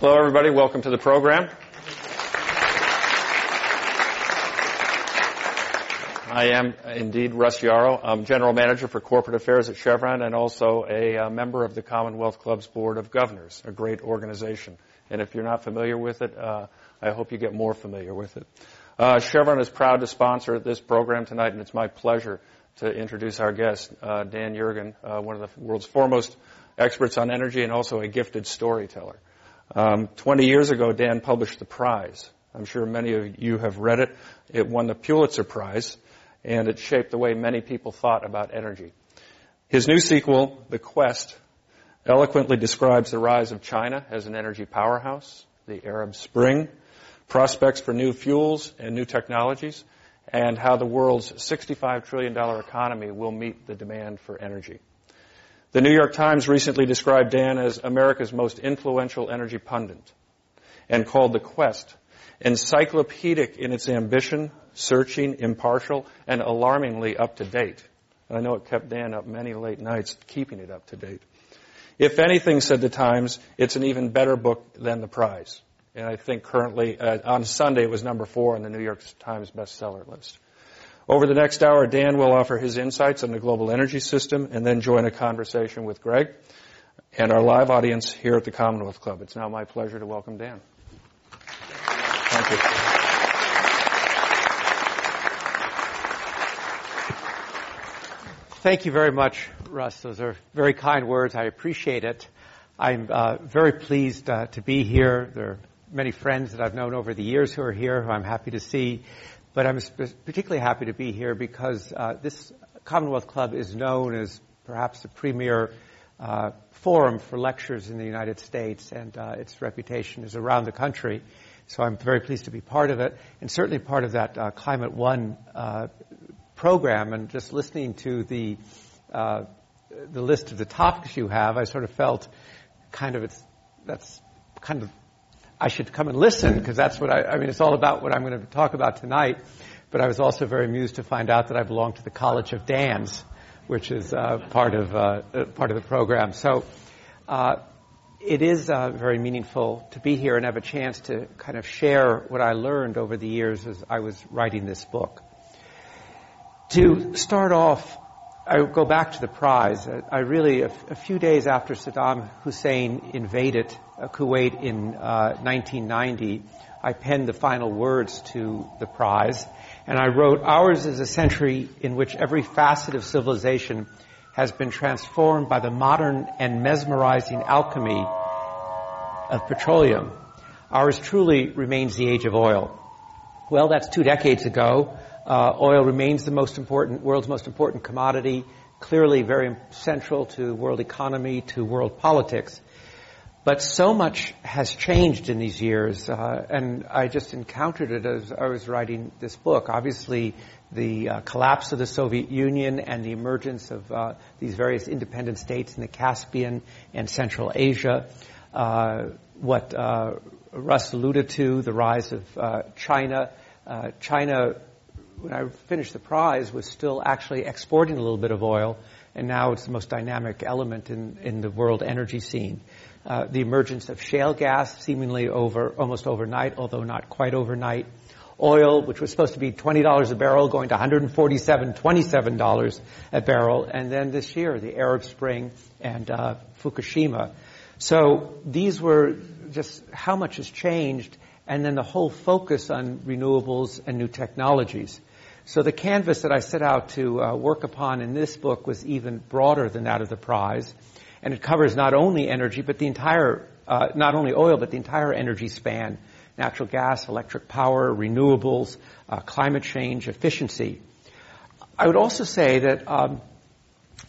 Hello, everybody. Welcome to the program. I am indeed Russ Yarrow. I'm General Manager for Corporate Affairs at Chevron and also a uh, member of the Commonwealth Club's Board of Governors, a great organization. And if you're not familiar with it, uh, I hope you get more familiar with it. Uh, Chevron is proud to sponsor this program tonight, and it's my pleasure to introduce our guest, uh, Dan Yergin, uh, one of the world's foremost experts on energy and also a gifted storyteller. Um, 20 years ago, Dan published The Prize. I'm sure many of you have read it. It won the Pulitzer Prize and it shaped the way many people thought about energy. His new sequel, The Quest, eloquently describes the rise of China as an energy powerhouse, the Arab Spring, prospects for new fuels and new technologies, and how the world's $65 trillion economy will meet the demand for energy. The New York Times recently described Dan as America's most influential energy pundit and called The Quest encyclopedic in its ambition, searching, impartial, and alarmingly up to date. I know it kept Dan up many late nights keeping it up to date. If anything, said the Times, it's an even better book than the prize. And I think currently, uh, on Sunday, it was number four on the New York Times bestseller list. Over the next hour, Dan will offer his insights on the global energy system and then join a conversation with Greg and our live audience here at the Commonwealth Club. It's now my pleasure to welcome Dan. Thank you. Thank you very much, Russ. Those are very kind words. I appreciate it. I'm uh, very pleased uh, to be here. There are many friends that I've known over the years who are here who I'm happy to see. But I'm particularly happy to be here because uh, this Commonwealth Club is known as perhaps the premier uh, forum for lectures in the United States, and uh, its reputation is around the country. So I'm very pleased to be part of it, and certainly part of that uh, Climate One uh, program. And just listening to the uh, the list of the topics you have, I sort of felt kind of it's that's kind of I should come and listen because that's what I, I mean. It's all about what I'm going to talk about tonight. But I was also very amused to find out that I belong to the College of Dans, which is uh, part of uh, part of the program. So uh, it is uh, very meaningful to be here and have a chance to kind of share what I learned over the years as I was writing this book. To start off, I go back to the prize. I really, a, few days after Saddam Hussein invaded Kuwait in uh, 1990, I penned the final words to the prize, and I wrote, "Ours is a century in which every facet of civilization has been transformed by the modern and mesmerizing alchemy of petroleum. Ours truly remains the age of oil. Well, that's two decades ago. Uh, oil remains the most important, world's most important commodity, clearly very central to world economy, to world politics. But so much has changed in these years, uh, and I just encountered it as I was writing this book. Obviously, the uh, collapse of the Soviet Union and the emergence of uh, these various independent states in the Caspian and Central Asia. Uh, what uh, Russ alluded to, the rise of uh, China. Uh, China, when I finished the prize, was still actually exporting a little bit of oil, and now it's the most dynamic element in, in the world energy scene. Uh, the emergence of shale gas, seemingly over almost overnight, although not quite overnight oil, which was supposed to be $20 a barrel, going to 147 $27 a barrel. And then this year, the Arab Spring and uh, Fukushima. So these were just how much has changed, and then the whole focus on renewables and new technologies. So the canvas that I set out to uh, work upon in this book was even broader than that of the prize, and it covers not only energy, but the entire, uh, not only oil, but the entire energy span natural gas, electric power, renewables, uh, climate change, efficiency. I would also say that um,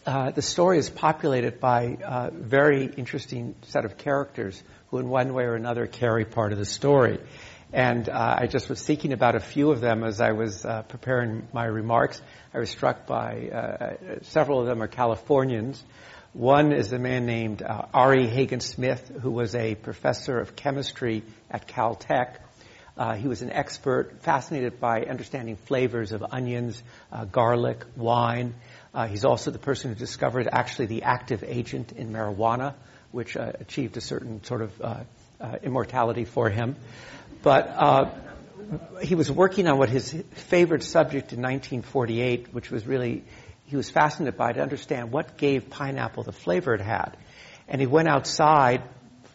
uh, the story is populated by a very interesting set of characters who in one way or another carry part of the story. And uh, I just was thinking about a few of them as I was uh, preparing my remarks. I was struck by uh, several of them are Californians. One is a man named uh, Arie Haagen-Smit, who was a professor of chemistry at Caltech. Uh, he was an expert, fascinated by understanding flavors of onions, uh, garlic, wine. he's also the person who discovered actually the active agent in marijuana, which achieved a certain sort of immortality for him. But uh, he was working on what his favorite subject in 1948, which was really, he was fascinated by to understand what gave pineapple the flavor it had. And he went outside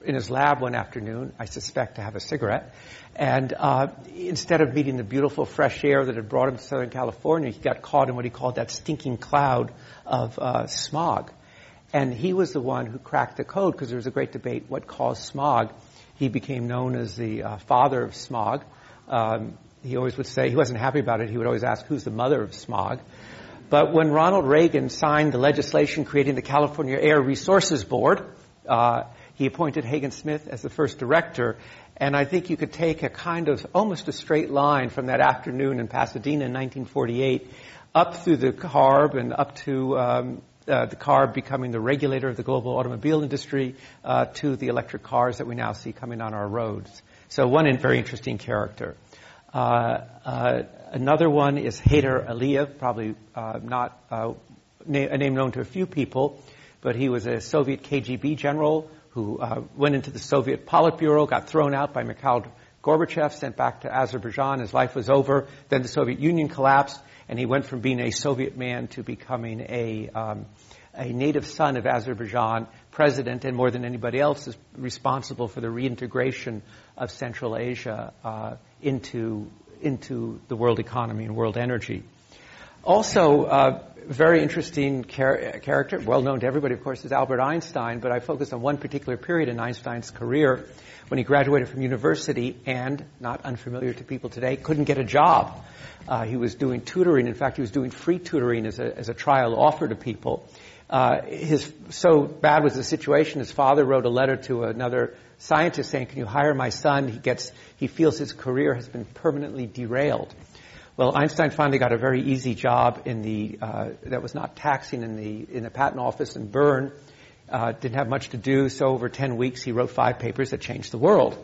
in his lab one afternoon, I suspect to have a cigarette, and uh, instead of meeting the beautiful fresh air that had brought him to Southern California, he got caught in what he called that stinking cloud of uh, smog. And he was the one who cracked the code because there was a great debate what caused smog. He became known as the uh, father of smog. Um, he always would say, he wasn't happy about it, he would always ask, who's the mother of smog? But when Ronald Reagan signed the legislation creating the California Air Resources Board, uh, he appointed Haagen-Smit as the first director. And I think you could take a kind of almost a straight line from that afternoon in Pasadena in 1948 up through the CARB and up to um, uh, the CARB becoming the regulator of the global automobile industry uh, to the electric cars that we now see coming on our roads. So one very interesting character. Uh, uh another one is Heydar Aliyev, probably uh, not na- a name known to a few people, but he was a Soviet KGB general who went into the Soviet Politburo, got thrown out by Mikhail Gorbachev, sent back to Azerbaijan. His life was over. Then the Soviet Union collapsed and he went from being a Soviet man to becoming a um, a native son of Azerbaijan, president, and more than anybody else is responsible for the reintegration of Central Asia uh, into into the world economy and world energy. Also, uh, very interesting char- character, well known to everybody, of course, is Albert Einstein. But I focus on one particular period in Einstein's career when he graduated from university and, not unfamiliar to people today, couldn't get a job. Uh, he was doing tutoring. In fact, he was doing free tutoring as a, as a trial offer to people. Uh, his so bad was the situation. His father wrote a letter to another scientist saying, "Can you hire my son? He gets he feels his career has been permanently derailed." Well, Einstein finally got a very easy job in the uh, that was not taxing in the in the patent office in Bern. Uh, didn't have much to do, so over 10 weeks he wrote five papers that changed the world.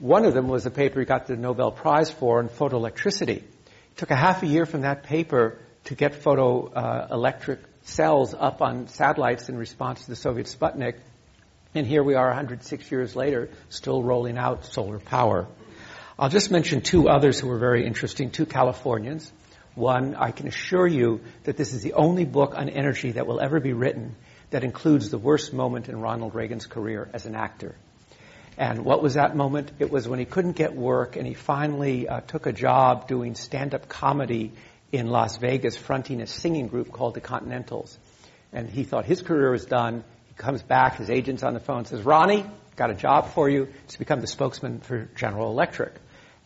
One of them was a paper he got the Nobel Prize for on photoelectricity. It took a half a year from that paper to get photoelectric uh, cells up on satellites in response to the Soviet Sputnik. And here we are 106 years later, still rolling out solar power. I'll just mention two others who were very interesting, two Californians. One, I can assure you that this is the only book on energy that will ever be written that includes the worst moment in Ronald Reagan's career as an actor. And what was that moment? It was when he couldn't get work and he finally uh, took a job doing stand-up comedy in Las Vegas, fronting a singing group called the Continentals. And he thought his career was done. He comes back, his agent's on the phone, says, Ronnie, got a job for you to become the spokesman for General Electric.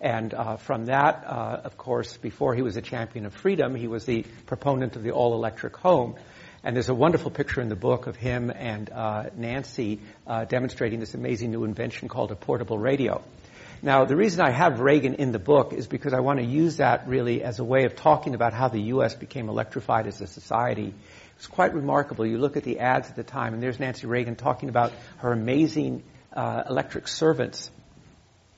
And uh, from that, uh, of course, before he was a champion of freedom, he was the proponent of the all-electric home. And there's a wonderful picture in the book of him and uh, Nancy uh, demonstrating this amazing new invention called a portable radio. Now, the reason I have Reagan in the book is because I want to use that really as a way of talking about how the U.S. became electrified as a society. It's quite remarkable. You look at the ads at the time, and there's Nancy Reagan talking about her amazing uh, electric servants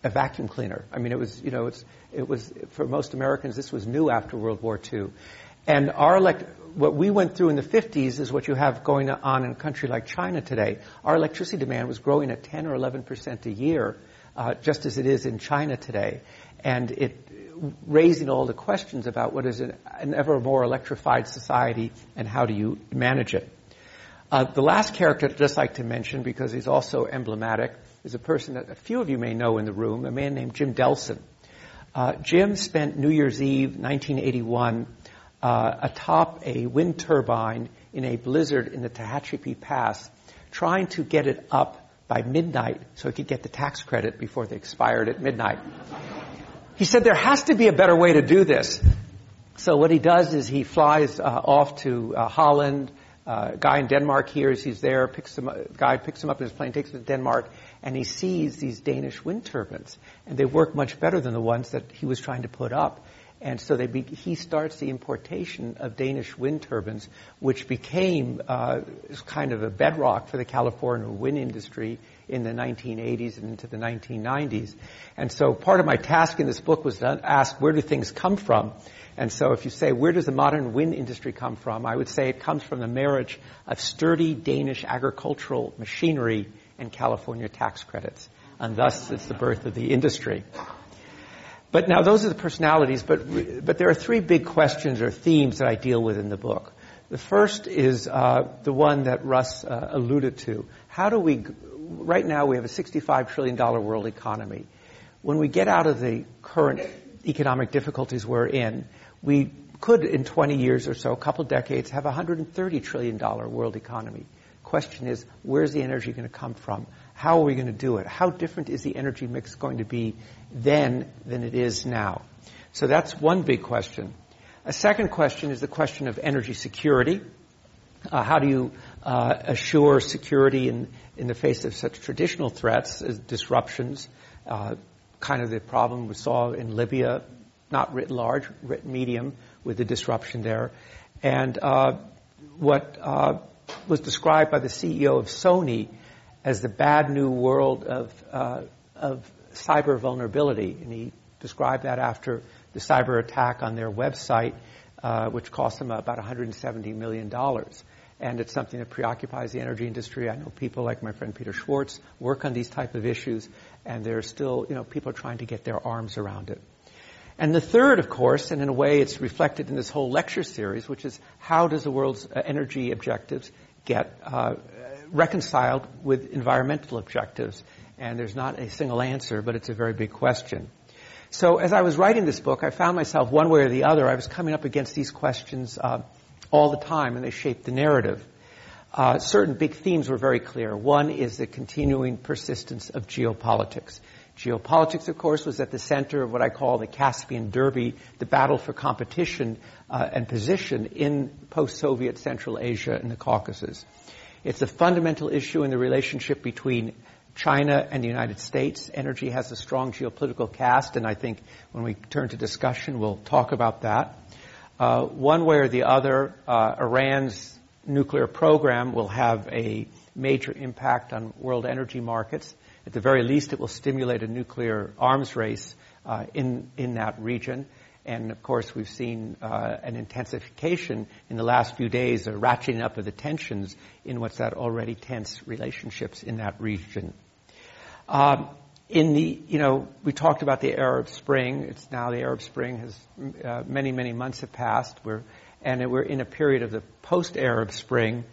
a vacuum cleaner. I mean, it was, you know, it's, it was, for most Americans, this was new after World War II. And our elect, what we went through in the 50s is what you have going on in a country like China today. Our electricity demand was growing at 10 or 11 percent a year, uh, just as it is in China today. And it raising all the questions about what is an, an ever more electrified society and how do you manage it. Uh, the last character I'd just like to mention, because he's also emblematic, is a person that a few of you may know in the room, a man named Jim Dehlsen. Uh, Jim spent New Year's Eve 1981 uh, atop a wind turbine in a blizzard in the Tehachapi Pass, trying to get it up by midnight so he could get the tax credit before they expired at midnight. He said there has to be a better way to do this. So what he does is he flies uh, off to uh, Holland, uh, guy in Denmark hears he's there, picks him guy picks him up in his plane, takes him to Denmark, and he sees these Danish wind turbines, and they work much better than the ones that he was trying to put up. And so be, he starts the importation of Danish wind turbines, which became uh, kind of a bedrock for the California wind industry in the 1980s and into the 1990s. And so part of my task in this book was to ask where do things come from? And so if you say, where does the modern wind industry come from? I would say it comes from the marriage of sturdy Danish agricultural machinery and California tax credits. And thus it's the birth of the industry. But now those are the personalities, but, but there are three big questions or themes that I deal with in the book. The first is uh, the one that Russ uh, alluded to. How do we, right now we have a $65 trillion world economy. When we get out of the current economic difficulties we're in, we could, in 20 years or so, a couple decades, have a $130 trillion world economy. Question is, where's the energy going to come from? How are we going to do it? How different is the energy mix going to be then than it is now? So that's one big question. A second question is the question of energy security. Uh, how do you uh, assure security in, in the face of such traditional threats as disruptions, uh, kind of the problem we saw in Libya not writ large, writ medium, with the disruption there. And uh, what uh, was described by the CEO of Sony as the bad new world of, uh, of cyber vulnerability. And he described that after the cyber attack on their website, uh, which cost them about $170 million. And it's something that preoccupies the energy industry. I know people like my friend Peter Schwartz work on these type of issues, and there's still, you know, people are trying to get their arms around it. And the third, of course, and in a way it's reflected in this whole lecture series, which is how does the world's uh, energy objectives get uh, reconciled with environmental objectives? And there's not a single answer, but it's a very big question. So as I was writing this book, I found myself one way or the other, I was coming up against these questions uh, all the time, and they shaped the narrative. Uh, certain big themes were very clear. One is the continuing persistence of geopolitics. Geopolitics, of course, was at the center of what I call the Caspian Derby, the battle for competition uh, and position in post-Soviet Central Asia and the Caucasus. It's a fundamental issue in the relationship between China and the United States. Energy has a strong geopolitical cast, and I think when we turn to discussion, we'll talk about that. Uh, one way or the other, uh, Iran's nuclear program will have a major impact on world energy markets. At the very least, it will stimulate a nuclear arms race uh, in in that region. And of course, we've seen uh, an intensification in the last few days, a ratcheting up of the tensions in what's that already tense relationships in that region. Um, in the, you know, we talked about the Arab Spring. It's now the Arab Spring has uh, many, many months have passed. We're, and we're in a period of the post-Arab Spring.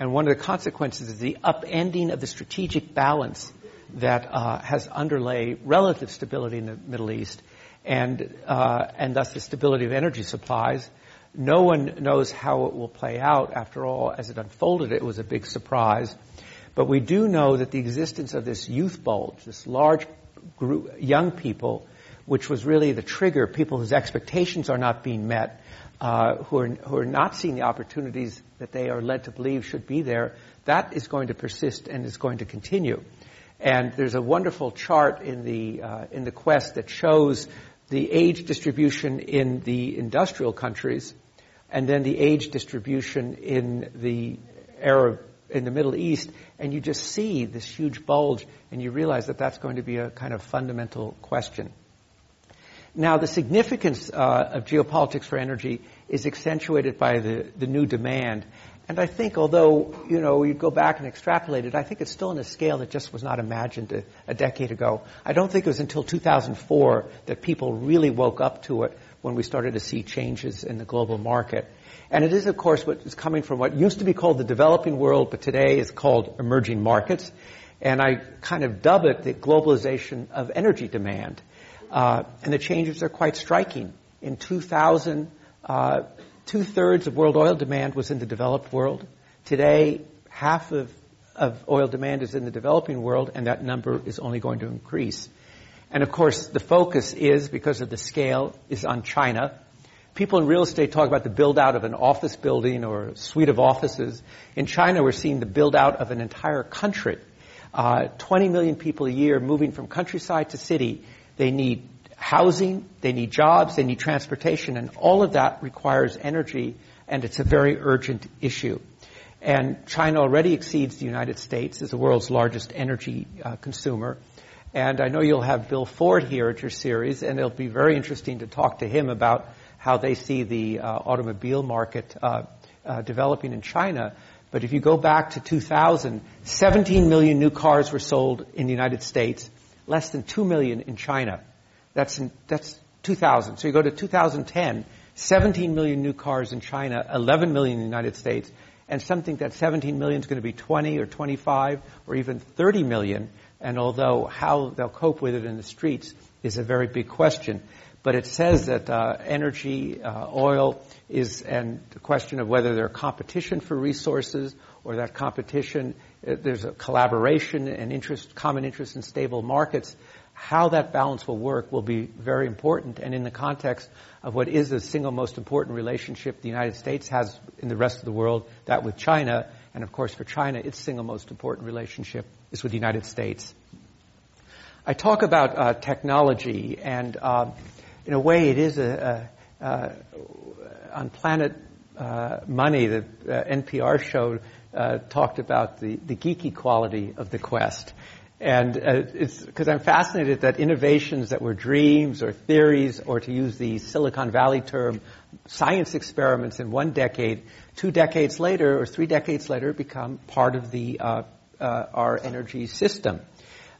And one of the consequences is the upending of the strategic balance that uh, has underlay relative stability in the Middle East and, uh, and thus the stability of energy supplies. No one knows how it will play out. After all, as it unfolded, it was a big surprise. But we do know that the existence of this youth bulge, this large group, young people, which was really the trigger, people whose expectations are not being met, uh, who, are, who are not seeing the opportunities that they are led to believe should be there, that is going to persist and is going to continue. And there's a wonderful chart in the, uh, in the Quest that shows the age distribution in the industrial countries and then the age distribution in the Arab, in the Middle East. And you just see this huge bulge and you realize that that's going to be a kind of fundamental question. Now, the significance uh, of geopolitics for energy is accentuated by the, the new demand. And I think, although you know you go back and extrapolate it, I think it's still on a scale that just was not imagined a, a, decade ago. I don't think it was until 2004 that people really woke up to it when we started to see changes in the global market. And it is, of course, what is coming from what used to be called the developing world, but today is called emerging markets. And I kind of dub it the globalization of energy demand. Uh, and the changes are quite striking. In 2000, uh, two thirds of world oil demand was in the developed world. Today, half of, of oil demand is in the developing world, and that number is only going to increase. And of course, the focus is, because of the scale, is on China. people in real estate talk about the build out of an office building or a suite of offices. In China, we're seeing the build out of an entire country. Uh, 20 million people a year moving from countryside to city. They need housing, they need jobs, they need transportation, and all of that requires energy, and it's a very urgent issue. And China already exceeds the United States as the world's largest energy uh, consumer. And I know you'll have Bill Ford here at your series, and it'll be very interesting to talk to him about how they see the uh, automobile market uh, uh developing in China. But if you go back to 2000, 17 million new cars were sold in the United States, less than 2 million in China. That's, in, that's 2000. So you go to 2010, 17 million new cars in China, 11 million in the United States, and something that 17 million is going to be 20 or 25 or even 30 million. And although how they'll cope with it in the streets is a very big question, but it says that uh, energy, uh, oil is, and the question of whether there's competition for resources or that competition, uh, there's a collaboration and interest, common interest in stable markets how that balance will work will be very important. And in the context of what is the single most important relationship the United States has in the rest of the world, that with China, and of course for China, its single most important relationship is with the United States. I talk about uh, technology, and uh, in a way, it is a, a, a on Planet uh, Money, the uh, NPR show uh, talked about the, the geeky quality of the quest. And uh, it's because I'm fascinated that innovations that were dreams or theories, or to use the Silicon Valley term, science experiments in one decade, two decades later or three decades later become part of the uh, uh, our energy system.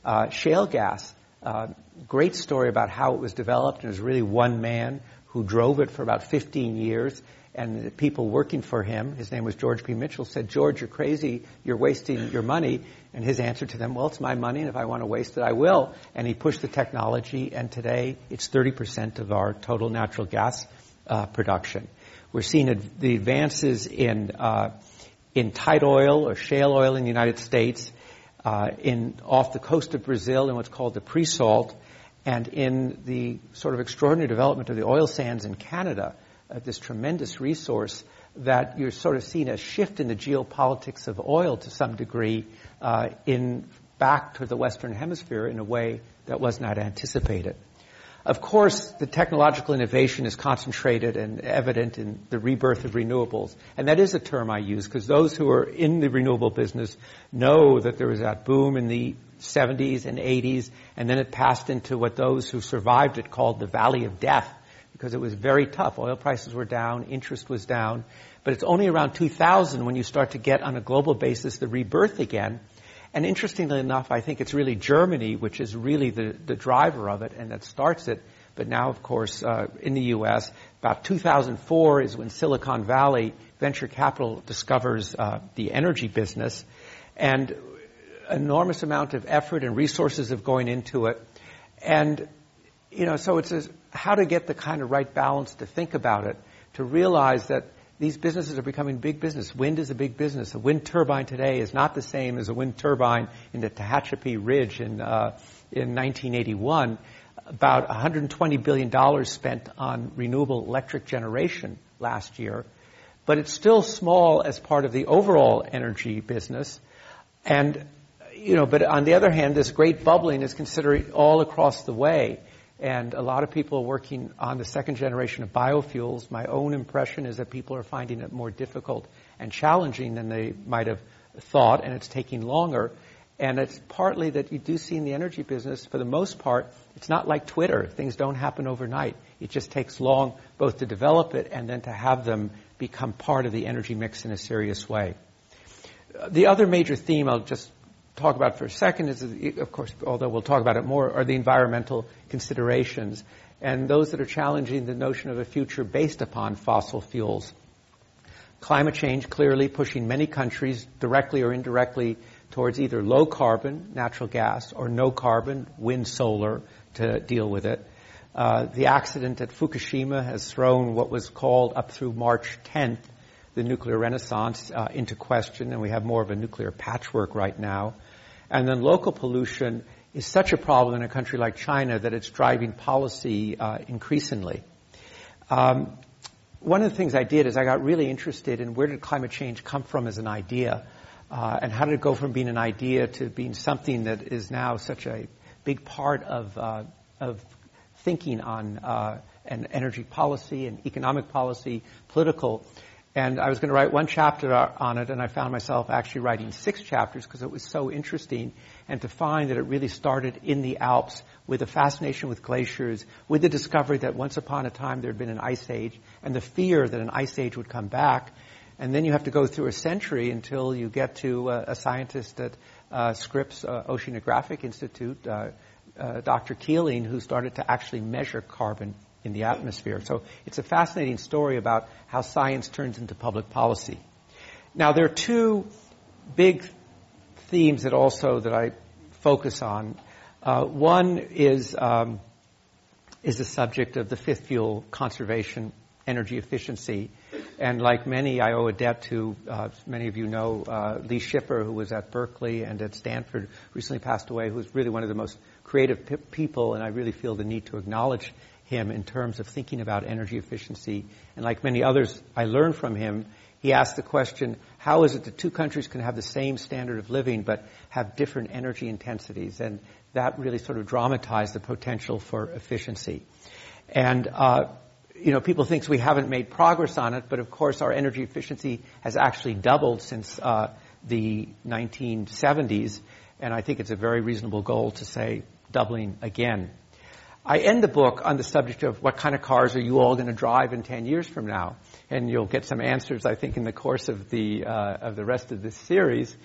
Uh, shale gas, uh, great story about how it was developed. And it was really one man who drove it for about 15 years and the people working for him, his name was George P. Mitchell, said, George, you're crazy. You're wasting your money. And his answer to them, well, it's my money, and if I want to waste it, I will. And he pushed the technology, and today it's 30% of our total natural gas uh, production. We're seeing the advances in, uh, in tight oil or shale oil in the United States, uh, in off the coast of Brazil in what's called the pre-salt, and in the sort of extraordinary development of the oil sands in Canada, uh, this tremendous resource that you're sort of seeing a shift in the geopolitics of oil to some degree uh, in back to the Western Hemisphere in a way that was not anticipated. Of course, the technological innovation is concentrated and evident in the rebirth of renewables. And that is a term I use because those who are in the renewable business know that there was that boom in the 70s and 80s, and then it passed into what those who survived it called the valley of death because it was very tough. Oil prices were down, interest was down, but it's only around 2000 when you start to get on a global basis the rebirth again. And interestingly enough, I think it's really Germany which is really the, the driver of it and that starts it. But now, of course, uh, in the U.S., about 2004 is when Silicon Valley venture capital discovers uh, the energy business, and enormous amount of effort and resources have going into it. And you know, so it's how to get the kind of right balance to think about it, to realize that these businesses are becoming big business. Wind is a big business. A wind turbine today is not the same as a wind turbine in the Tehachapi Ridge in, uh, in 1981. About $120 billion spent on renewable electric generation last year, but it's still small as part of the overall energy business. And, you know, but on the other hand, this great bubbling is considered all across the way. And a lot of people are working on the second generation of biofuels. My own impression is that people are finding it more difficult and challenging than they might have thought, and it's taking longer. And it's partly that you do see in the energy business, for the most part, it's not like Twitter. Things don't happen overnight. It just takes long both to develop it and then to have them become part of the energy mix in a serious way. The other major theme I'll just talk about for a second is, of course, although we'll talk about it more, are the environmental considerations and those that are challenging the notion of a future based upon fossil fuels. Climate change clearly pushing many countries directly or indirectly towards either low carbon, natural gas, or no carbon, wind, solar, to deal with it. Uh, the accident at Fukushima has thrown what was called up through March 10th the nuclear renaissance uh, into question, and we have more of a nuclear patchwork right now. And then local pollution is such a problem in a country like China that it's driving policy uh, increasingly. Um, one of the things I did is I got really interested in where did climate change come from as an idea, uh, and how did it go from being an idea to being something that is now such a big part of uh, of thinking on uh, an energy policy and economic policy, political. And I was going to write one chapter on it, and I found myself actually writing six chapters because it was so interesting, and to find that it really started in the Alps with a fascination with glaciers, with the discovery that once upon a time there had been an ice age, and the fear that an ice age would come back. And then you have to go through a century until you get to uh, a scientist at uh, Scripps uh, Oceanographic Institute, uh, uh, Dr. Keeling, who started to actually measure carbon in the atmosphere. So it's a fascinating story about how science turns into public policy. Now there are two big themes that also that I focus on. Uh, one is um, is the subject of the fifth fuel conservation, energy efficiency, and like many, I owe a debt to uh, many of you know uh, Lee Schipper, who was at Berkeley and at Stanford, recently passed away, who was really one of the most creative p- people, and I really feel the need to acknowledge him in terms of thinking about energy efficiency. And like many others, I learned from him. He asked the question, how is it that two countries can have the same standard of living but have different energy intensities? And that really sort of dramatized the potential for efficiency. And, uh, you know, people think we haven't made progress on it, but of course our energy efficiency has actually doubled since uh, the 1970s, and I think it's a very reasonable goal to say doubling again. I end the book on the subject of what kind of cars are you all going to drive in 10 years from now? And you'll get some answers, I think, in the course of the, uh, of the rest of this series.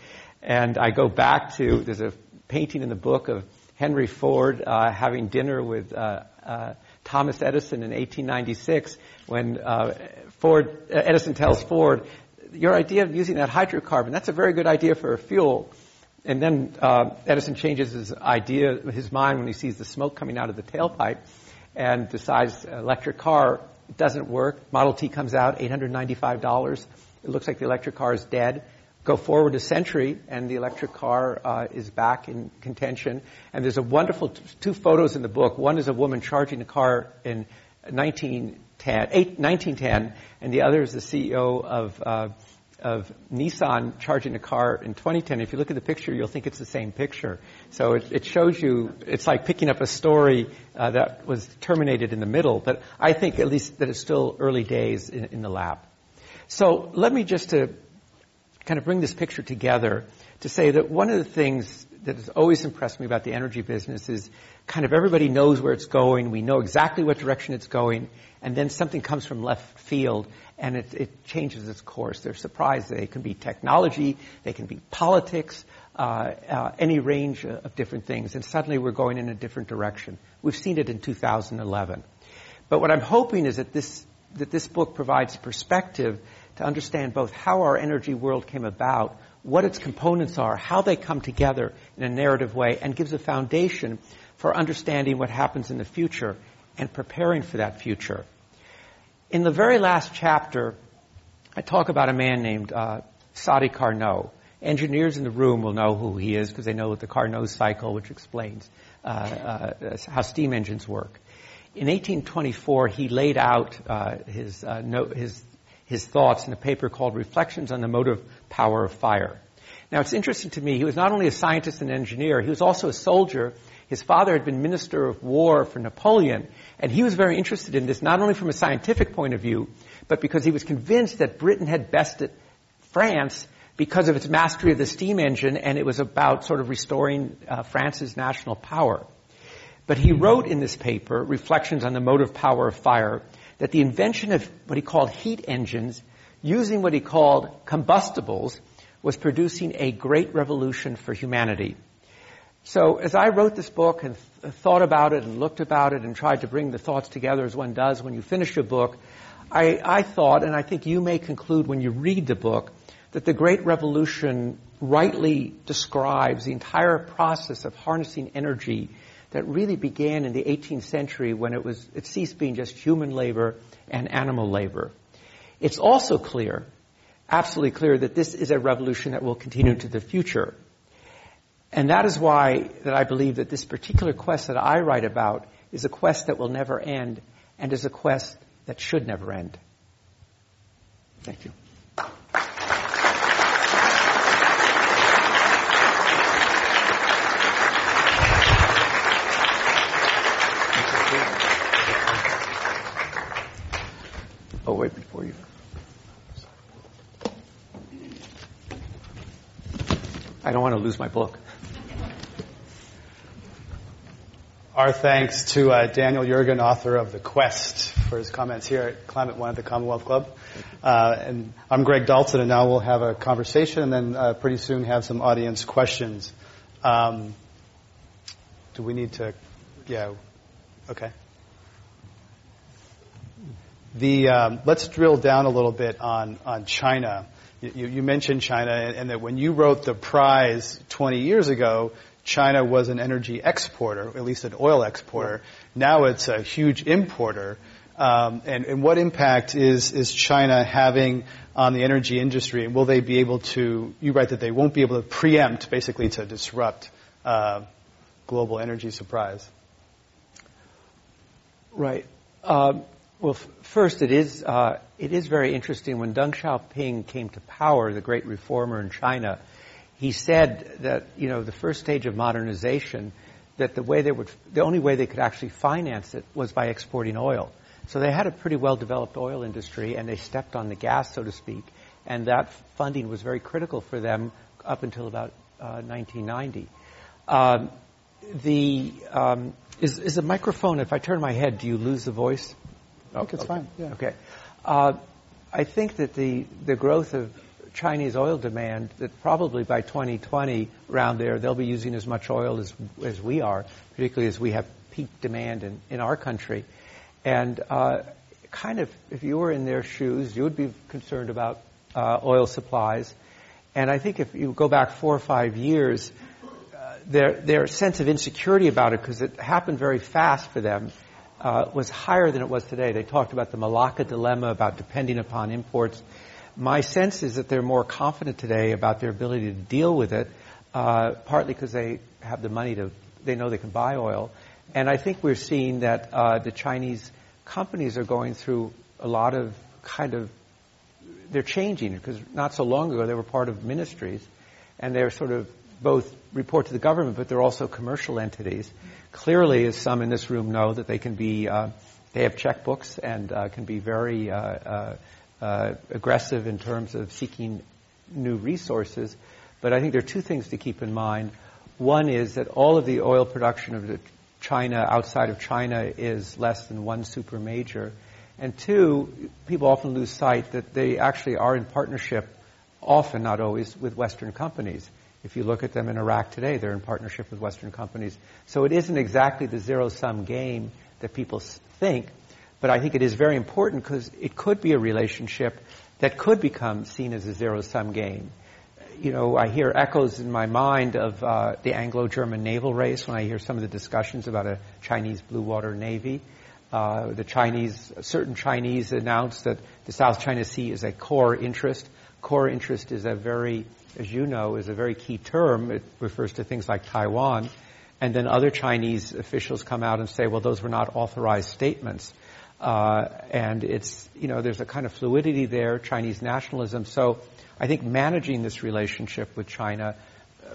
And I go back to, there's a painting in the book of Henry Ford uh, having dinner with uh, uh Thomas Edison in 1896 when uh, Ford, uh, Edison tells Ford, your idea of using that hydrocarbon, that's a very good idea for a fuel. And then uh, Edison changes his idea, his mind when he sees the smoke coming out of the tailpipe and decides electric car doesn't work. Model T comes out, $895. It looks like the electric car is dead. Go forward a century, and the electric car uh, is back in contention. And there's a wonderful t- two photos in the book. One is a woman charging a car in 1910, 8, 1910 and the other is the CEO of uh, of Nissan charging a car in 2010. If you look at the picture, you'll think it's the same picture. So it, it shows you, it's like picking up a story uh, that was terminated in the middle. But I think at least that it's still early days in, in the lab. So let me just to kind of bring this picture together to say that one of the things that has always impressed me about the energy business is kind of everybody knows where it's going. We know exactly what direction it's going. And then something comes from left field and it, it changes its course. They're surprised. They can be technology, they can be politics, uh, uh, any range of different things. And suddenly we're going in a different direction. We've seen it in 2011. But what I'm hoping is that this, that this book provides perspective to understand both how our energy world came about, what its components are, how they come together in a narrative way, and gives a foundation for understanding what happens in the future and preparing for that future. In the very last chapter, I talk about a man named uh, Sadi Carnot. Engineers in the room will know who he is because they know the Carnot cycle, which explains uh, uh, how steam engines work. In 1824, he laid out uh, his, uh, no, his, his thoughts in a paper called Reflections on the Motive Power of Fire. Now, it's interesting to me, he was not only a scientist and engineer, he was also a soldier. His father had been Minister of War for Napoleon, and he was very interested in this, not only from a scientific point of view, but because he was convinced that Britain had bested France because of its mastery of the steam engine, and it was about sort of restoring uh, France's national power. But he wrote in this paper, Reflections on the Motive Power of Fire, that the invention of what he called heat engines, using what he called combustibles, was producing a great revolution for humanity. So as I wrote this book and th- thought about it and looked about it and tried to bring the thoughts together as one does when you finish a book, I, I thought, and I think you may conclude when you read the book, that the Great Revolution rightly describes the entire process of harnessing energy that really began in the 18th century when it was it ceased being just human labor and animal labor. It's also clear, absolutely clear, that this is a revolution that will continue to the future. And that is why that I believe that this particular quest that I write about is a quest that will never end and is a quest that should never end. Thank you. Oh, wait, before you. I don't want to lose my book. Our thanks to uh, Daniel Yergin, author of The Quest, for his comments here at Climate One at the Commonwealth Club. Uh, and I'm Greg Dalton, and now we'll have a conversation and then uh, pretty soon have some audience questions. Um, do we need to? Yeah. Okay. The, um, let's drill down a little bit on, on China. You, you mentioned China, and, and, that when you wrote the prize 20 years ago, China was an energy exporter, at least an oil exporter. Now it's a huge importer. Um, and, and, what impact is, is China having on the energy industry? And will they be able to, you write that they won't be able to preempt, basically to disrupt uh, global energy surprise? Right. Um, well, first, it is uh, it is very interesting when Deng Xiaoping came to power, the great reformer in China. He said that you know the first stage of modernization, that the way they would, the only way they could actually finance it was by exporting oil. So they had a pretty well developed oil industry, and they stepped on the gas, so to speak, and that funding was very critical for them up until about uh, 1990. Um, the um, is, is the microphone? If I turn my head, do you lose the voice? I think it's okay. fine. Yeah. Okay. Uh, I think that the, the growth of Chinese oil demand, that probably by 2020, around there, they'll be using as much oil as, as we are, particularly as we have peak demand in, in our country. And uh, kind of, if you were in their shoes, you would be concerned about uh, oil supplies. And I think if you go back four or five years, uh, their, their sense of insecurity about it, because it happened very fast for them, uh, was higher than it was today. They talked about the Malacca dilemma, about depending upon imports. My sense is that they're more confident today about their ability to deal with it, uh, partly because they have the money to, they know they can buy oil. And I think we're seeing that uh, the Chinese companies are going through a lot of kind of, they're changing because not so long ago they were part of ministries and they're sort of both report to the government, but they're also commercial entities clearly, as some in this room know, that they can be, uh, they have checkbooks and uh, can be very uh, uh, uh, aggressive in terms of seeking new resources. But I think there are two things to keep in mind. One is that all of the oil production of China outside of China is less than one super major. And two, people often lose sight that they actually are in partnership, often, not always, with Western companies. If you look at them in Iraq today, they're in partnership with Western companies. So it isn't exactly the zero sum game that people think, but I think it is very important because it could be a relationship that could become seen as a zero sum game. You know, I hear echoes in my mind of uh, the Anglo German naval race when I hear some of the discussions about a Chinese blue water navy. Uh, the Chinese, certain Chinese announced that the South China Sea is a core interest. Core interest is a very as you know, is a very key term. It refers to things like Taiwan. And then other Chinese officials come out and say, well, those were not authorized statements. Uh, and it's, you know, there's a kind of fluidity there, Chinese nationalism. So I think managing this relationship with China,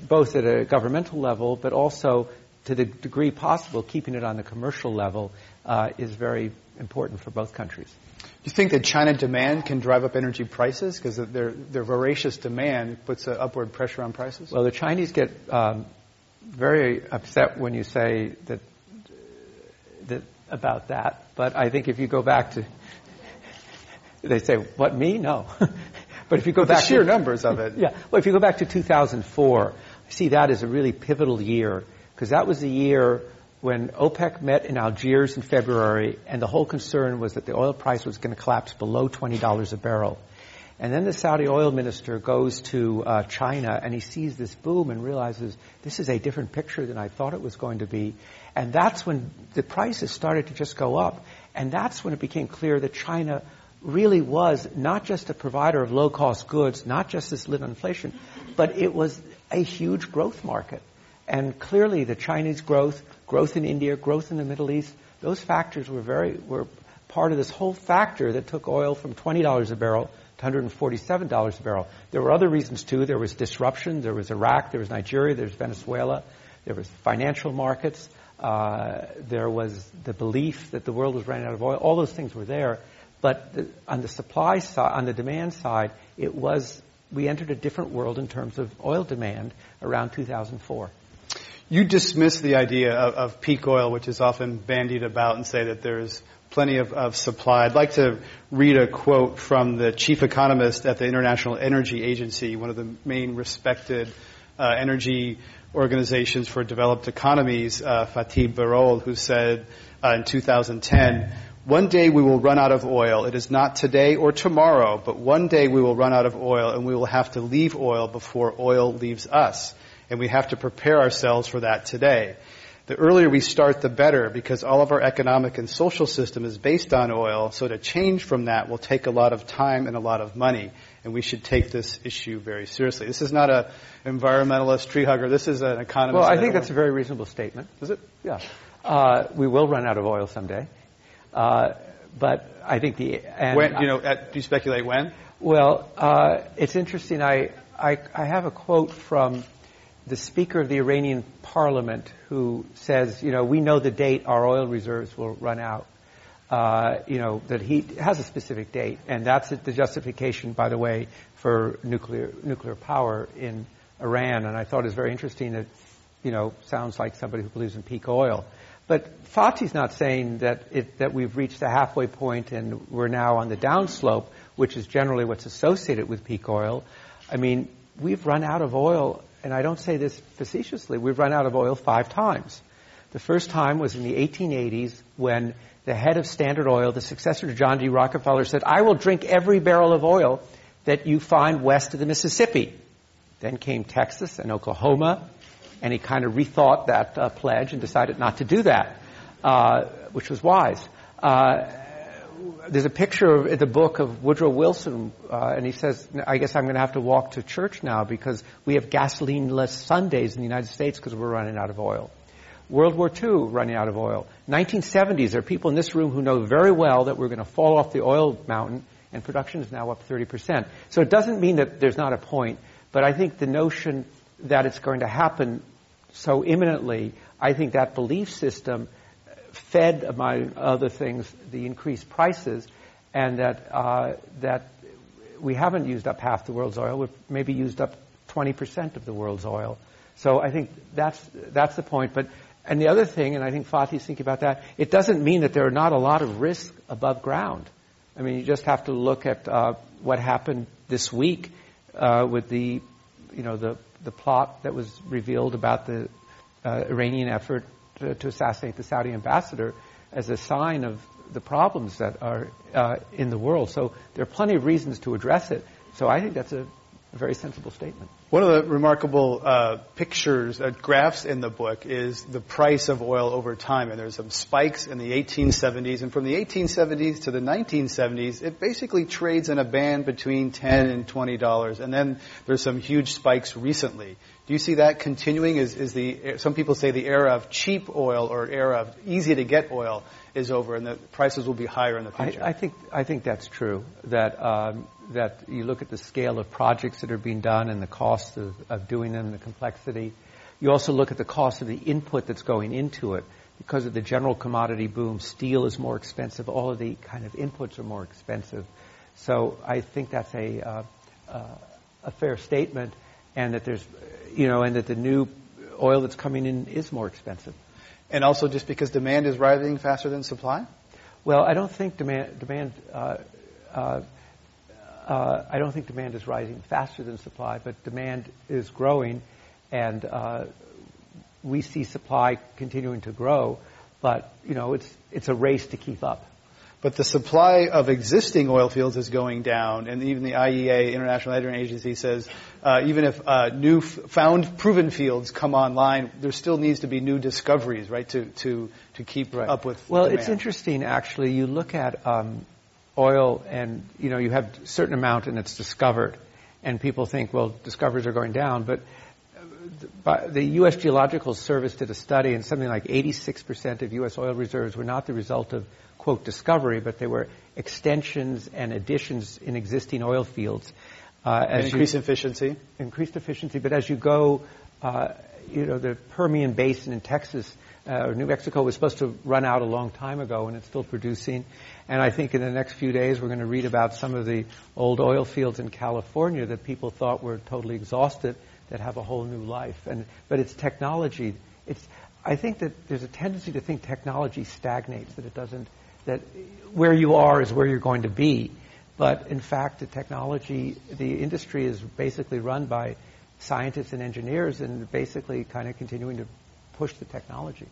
both at a governmental level, but also to the degree possible, keeping it on the commercial level, uh, is very important for both countries. Do you think that China demand can drive up energy prices? Because their, their voracious demand puts an upward pressure on prices? Well, the Chinese get um, very upset when you say that, that about that. But I think if you go back to, they say, what, me? No. but if you go but back the sheer to, numbers of it. Yeah. Well, if you go back to 2004, I see that as a really pivotal year because that was the year when OPEC met in Algiers in February, and the whole concern was that the oil price was going to collapse below $20 a barrel. And then the Saudi oil minister goes to uh, China and he sees this boom and realizes this is a different picture than I thought it was going to be. And that's when the prices started to just go up. And that's when it became clear that China really was not just a provider of low cost goods, not just this on inflation, but it was a huge growth market. And clearly the Chinese growth, growth in India, growth in the Middle East, Those factors were very were part of this whole factor that took oil from $20 a barrel to $147 a barrel. There were other reasons too. There was disruption. There was Iraq. There was Nigeria. There was Venezuela. There was financial markets. Uh, there was the belief that the world was running out of oil. All those things were there. But the, on the supply side, on the demand side, it was we entered a different world in terms of oil demand around 2004. You dismiss the idea of, of peak oil, which is often bandied about, and say that there's plenty of, of, supply. I'd like to read a quote from the chief economist at the International Energy Agency, one of the main respected uh, energy organizations for developed economies, uh, Fatih Birol, who said uh, in 2010, one day we will run out of oil. It is not today or tomorrow, but one day we will run out of oil and we will have to leave oil before oil leaves us. And we have to prepare ourselves for that today. The earlier we start, the better, because all of our economic and social system is based on oil, so to change from that will take a lot of time and a lot of money. And we should take this issue very seriously. This is not an environmentalist tree hugger. This is an economist. Well, I think that's a very reasonable statement. Is it? Yeah. Uh, we will run out of oil someday. Uh, but I think the and when, you know, at, do you speculate when? Well, uh, it's interesting. I, I I have a quote from the Speaker of the Iranian Parliament who says, you know, we know the date our oil reserves will run out. Uh, you know that he has a specific date, and that's the justification, by the way, for nuclear nuclear power in Iran. And I thought it was very interesting that, you know, sounds like somebody who believes in peak oil. But Fatih's not saying that, it, that we've reached the halfway point and we're now on the downslope, which is generally what's associated with peak oil. I mean, we've run out of oil, and I don't say this facetiously, we've run out of oil five times. The first time was in the 1880s when the head of Standard Oil, the successor to John D. Rockefeller, said, I will drink every barrel of oil that you find west of the Mississippi. Then came Texas and Oklahoma and he kind of rethought that uh, pledge and decided not to do that, uh, which was wise. Uh, there's a picture in the book of Woodrow Wilson, uh, and he says, "I guess I'm going to have to walk to church now because we have gasoline-less Sundays in the United States because we're running out of oil." World War II running out of oil. 1970s, there are people in this room who know very well that we're going to fall off the oil mountain, and production is now up 30%. So it doesn't mean that there's not a point, but I think the notion that it's going to happen so imminently, I think that belief system fed, among other things, the increased prices, and that uh, that we haven't used up half the world's oil. We've maybe used up 20% of the world's oil. So I think that's that's the point. But and the other thing, and I think Fatih's thinking about that, it doesn't mean that there are not a lot of risks above ground. I mean, you just have to look at uh, what happened this week uh, with the, you know, the the plot that was revealed about the uh, Iranian effort to, to, assassinate the Saudi ambassador as a sign of the problems that are uh, in the world. So there are plenty of reasons to address it. So I think that's a very sensible statement. One of the remarkable uh, pictures, uh, graphs in the book is the price of oil over time. And there's some spikes in the 1870s. And from the 1870s to the 1970s, it basically trades in a band between 10 and $20. And then there's some huge spikes recently. Do you see that continuing? Is, is the, some people say the era of cheap oil or era of easy to get oil is over and the prices will be higher in the future? I, I think, I think that's true. That, um, that you look at the scale of projects that are being done and the cost of, of doing them, the complexity. You also look at the cost of the input that's going into it. Because of the general commodity boom, steel is more expensive. All of the kind of inputs are more expensive. So I think that's a, uh, uh, a fair statement, and that there's, you know, and that the new oil that's coming in is more expensive. And also just because demand is rising faster than supply? Well, I don't think demand, demand uh, uh, uh, I don't think demand is rising faster than supply, but demand is growing, and uh, we see supply continuing to grow. But you know, it's it's a race to keep up. But the supply of existing oil fields is going down, and even the IEA, International Energy Agency, says uh, even if uh, new f- found proven fields come online, there still needs to be new discoveries, right, to to to keep right. up with. Well, demand. it's interesting actually. You look at um, oil, and you know you have a certain amount, and it's discovered, and people think, well, discoveries are going down, but the U.S. Geological Service did a study, and something like 86% of U.S. oil reserves were not the result of, quote, discovery, but they were extensions and additions in existing oil fields. Uh, as increased efficiency? Increased efficiency, but as you go, uh, you know, the Permian Basin in Texas uh, or New Mexico was supposed to run out a long time ago, and it's still producing. And I think in the next few days we're going to read about some of the old oil fields in California that people thought were totally exhausted that have a whole new life. And but it's technology. It's I think that there's a tendency to think technology stagnates, that it doesn't, that where you are is where you're going to be. But in fact, the technology, the industry is basically run by scientists and engineers and basically kind of continuing to push the technology.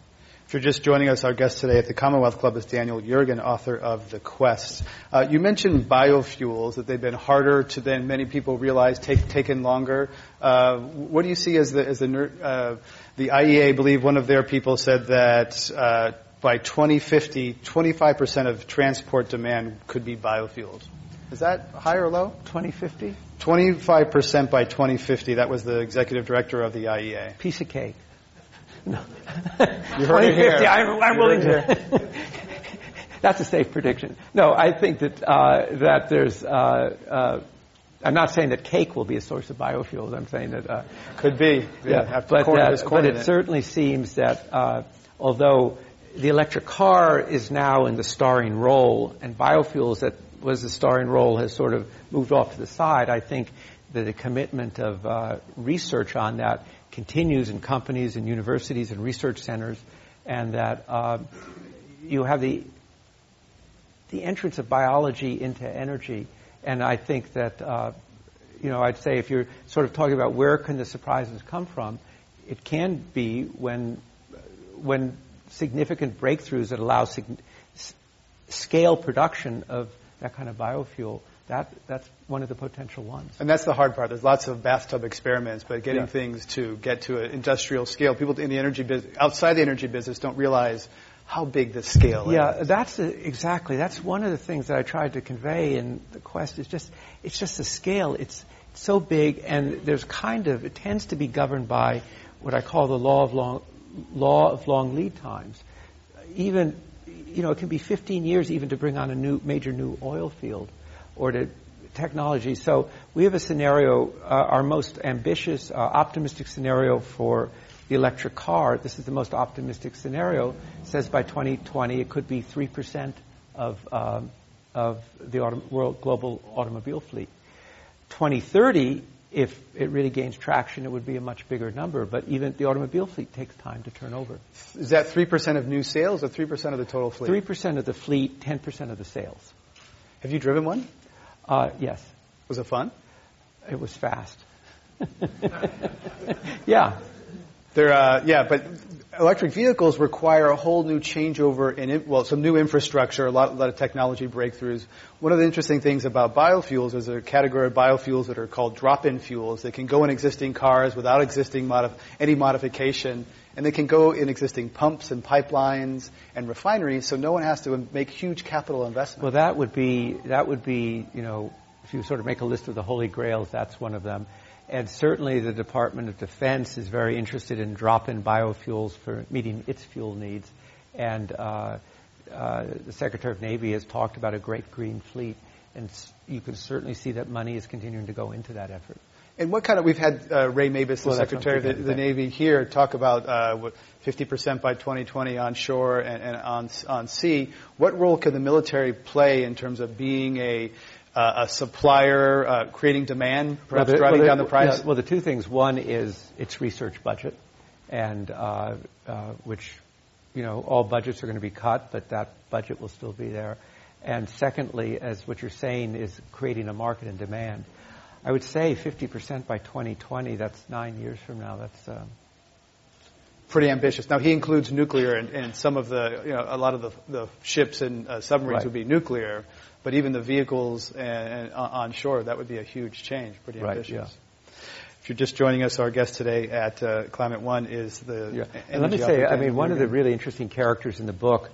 If you're just joining us, our guest today at the Commonwealth Club is Daniel Yergin, author of The Quest. Uh, you mentioned biofuels, that they've been harder to than many people realize, take, taken longer. Uh, what do you see as the, as the, uh, the IEA, I believe one of their people said that uh, by 2050, 25% of transport demand could be biofuels. Is that high or low? 2050? 25% by 2050. That was the executive director of the IEA. Piece of cake. No. You heard it here. I'm, I'm willing to. That's a safe prediction. No, I think that uh, that there's. Uh, uh, I'm not saying that cake will be a source of biofuels. I'm saying that uh, could be. Yeah, yeah but, but it, it, certainly seems that uh, although the electric car is now in the starring role, and biofuels that was the starring role has sort of moved off to the side, I think that the commitment of uh, research on that continues in companies and universities and research centers, and that uh, you have the the entrance of biology into energy. And I think that uh, you know I'd say if you're sort of talking about where can the surprises come from, it can be when when significant breakthroughs that allow sig- scale production of that kind of biofuel that, that's one of the potential ones. And that's the hard part. There's lots of bathtub experiments, but getting yeah. things to get to an industrial scale, people in the energy business, outside the energy business, don't realize how big the scale yeah, is. Yeah, that's a, exactly. That's one of the things that I tried to convey in the quest. Is just it's just the scale. It's, it's so big, and there's kind of it tends to be governed by what I call the law of long law of long lead times. Even you know, it can be 15 years even to bring on a new major new oil field or to technology. So we have a scenario, uh, our most ambitious, uh, optimistic scenario for the electric car. This is the most optimistic scenario. Says by 2020 it could be three percent of um, of the auto- world global automobile fleet. 2030, if it really gains traction, it would be a much bigger number. But even the automobile fleet takes time to turn over. Is that three percent of new sales or three percent of the total fleet? Three percent of the fleet, ten percent of the sales. Have you driven one? Uh, yes. Was it fun? It was fast. yeah. There, uh, yeah, but electric vehicles require a whole new changeover in, well, some new infrastructure, a lot, a lot of technology breakthroughs. One of the interesting things about biofuels is a category of biofuels that are called drop-in fuels. They can go in existing cars without existing modif- any modification, and they can go in existing pumps and pipelines and refineries, so no one has to make huge capital investments. Well, that would be that would be you know if you sort of make a list of the holy grails, that's one of them. And certainly the Department of Defense is very interested in drop-in biofuels for meeting its fuel needs. And uh, uh, the Secretary of Navy has talked about a great green fleet. And you can certainly see that money is continuing to go into that effort. And what kind of, we've had uh, Ray Mabus, the well, Secretary of the, the, Navy here, talk about uh, 50% by 2020 on shore and, and on, on sea. What role can the military play in terms of being a uh, a supplier uh, creating demand, perhaps well, driving well, down the price? Yeah, well, the two things. One is its research budget, and uh, uh, which, you know, all budgets are going to be cut, but that budget will still be there. And secondly, as what you're saying is creating a market and demand. I would say 50% by 2020. That's nine years from now. That's um, pretty ambitious. Now he includes nuclear, and, and, some of the, you know, a lot of the, the ships and uh, submarines right. would be nuclear. But even the vehicles and, and on shore, that would be a huge change. Pretty ambitious. Right, yeah. If you're just joining us, our guest today at uh, Climate One is the. Yeah. And let me say, I mean, one of the really interesting characters in the book,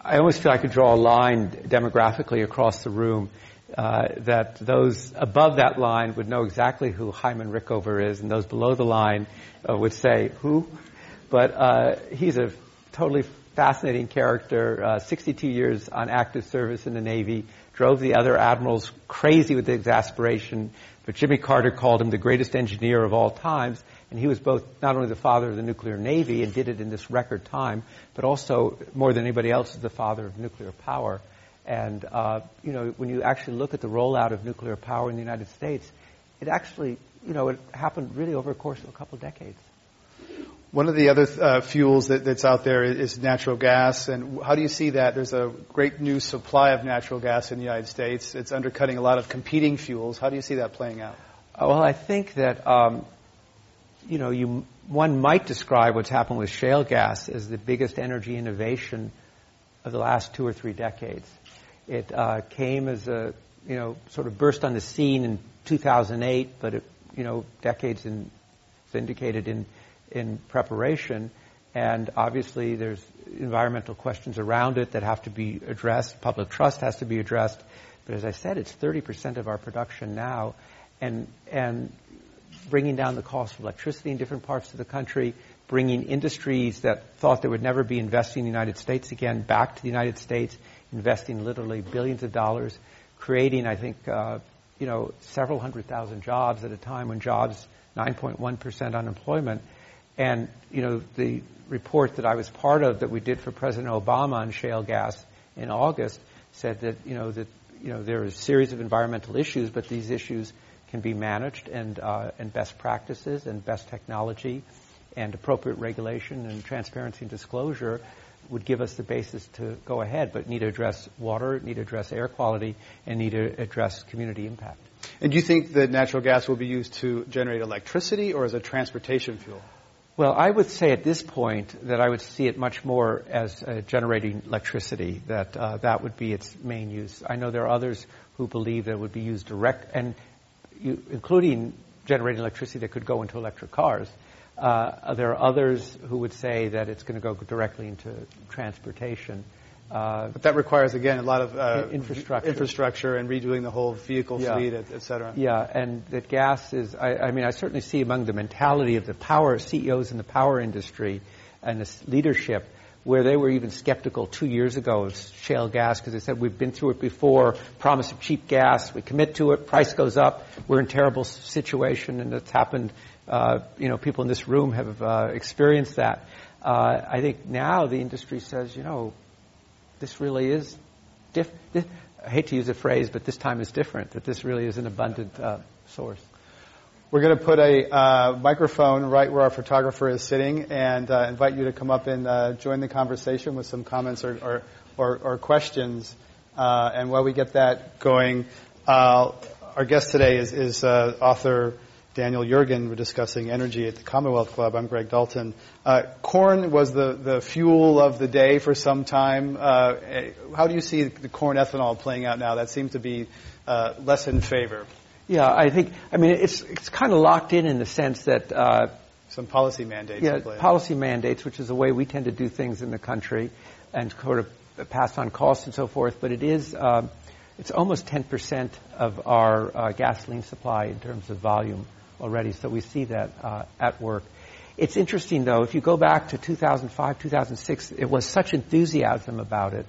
I almost feel I could draw a line demographically across the room. uh, that those above that line would know exactly who Hyman Rickover is, and those below the line uh, would say, who? But uh, he's a totally fascinating character, uh, 62 years on active service in the Navy, drove the other admirals crazy with exasperation, but Jimmy Carter called him the greatest engineer of all times, and he was both not only the father of the nuclear navy and did it in this record time, but also more than anybody else is the father of nuclear power. And, uh, you know, when you actually look at the rollout of nuclear power in the United States, it actually, you know, it happened really over a course of a couple of decades. One of the other uh, fuels that, that's out there is natural gas, and how do you see that? There's a great new supply of natural gas in the United States. It's undercutting a lot of competing fuels. How do you see that playing out? Uh, well, I think that um, you know, you one might describe what's happened with shale gas as the biggest energy innovation of the last two or three decades. It uh, came as a, you know, sort of burst on the scene in 2008, but it, you know, decades in, indicated in, in preparation. And obviously there's environmental questions around it that have to be addressed. Public trust has to be addressed. But as I said, it's 30% of our production now. And, and bringing down the cost of electricity in different parts of the country, bringing industries that thought they would never be investing in the United States again back to the United States, investing literally billions of dollars, creating, I think, uh, you know, several hundred thousand jobs at a time when jobs 9.1% unemployment. And, you know, the report that I was part of that we did for President Obama on shale gas in August said that, you know, that, you know, there is a series of environmental issues, but these issues can be managed and, uh, and best practices and best technology and appropriate regulation and transparency and disclosure would give us the basis to go ahead, but need to address water, need to address air quality, and need to address community impact. And do you think that natural gas will be used to generate electricity or as a transportation fuel? Well, I would say at this point that I would see it much more as uh, generating electricity, that uh, that would be its main use. I know there are others who believe that it would be used direct, and you, including generating electricity that could go into electric cars. Uh, there are others who would say that it's going to go directly into transportation. Uh, but that requires again a lot of uh, infrastructure, infrastructure, and redoing the whole vehicle fleet, et, et, cetera. Yeah, and that gas is. I, I, mean, I certainly see among the mentality of the power CEOs in the power industry and the leadership where they were even skeptical two years ago of shale gas because they said we've been through it before, promise of cheap gas, we commit to it, price goes up, we're in terrible situation, and it's happened. Uh, you know, people in this room have uh, experienced that. Uh, I think now the industry says, you know, this really is diff- I hate to use a phrase, but this time is different. That this really is an abundant uh, source. We're going to put a uh, microphone right where our photographer is sitting and uh, invite you to come up and uh, join the conversation with some comments or, or, or, or questions. Uh, and while we get that going, uh, our guest today is, is author Daniel Yergin. We're discussing energy at the Commonwealth Club. I'm Greg Dalton. corn was the, the fuel of the day for some time. how do you see the corn ethanol playing out now? That seems to be less in favor. Yeah, I think, I mean, it's, it's kind of locked in in the sense that. Uh, Some policy mandates. Yeah, policy mandates, which is the way we tend to do things in the country and sort of pass on costs and so forth. But it is, um, it's almost 10% of our uh, gasoline supply in terms of volume already. So we see that uh, at work. It's interesting, though, if you go back to 2005, 2006, it was such enthusiasm about it.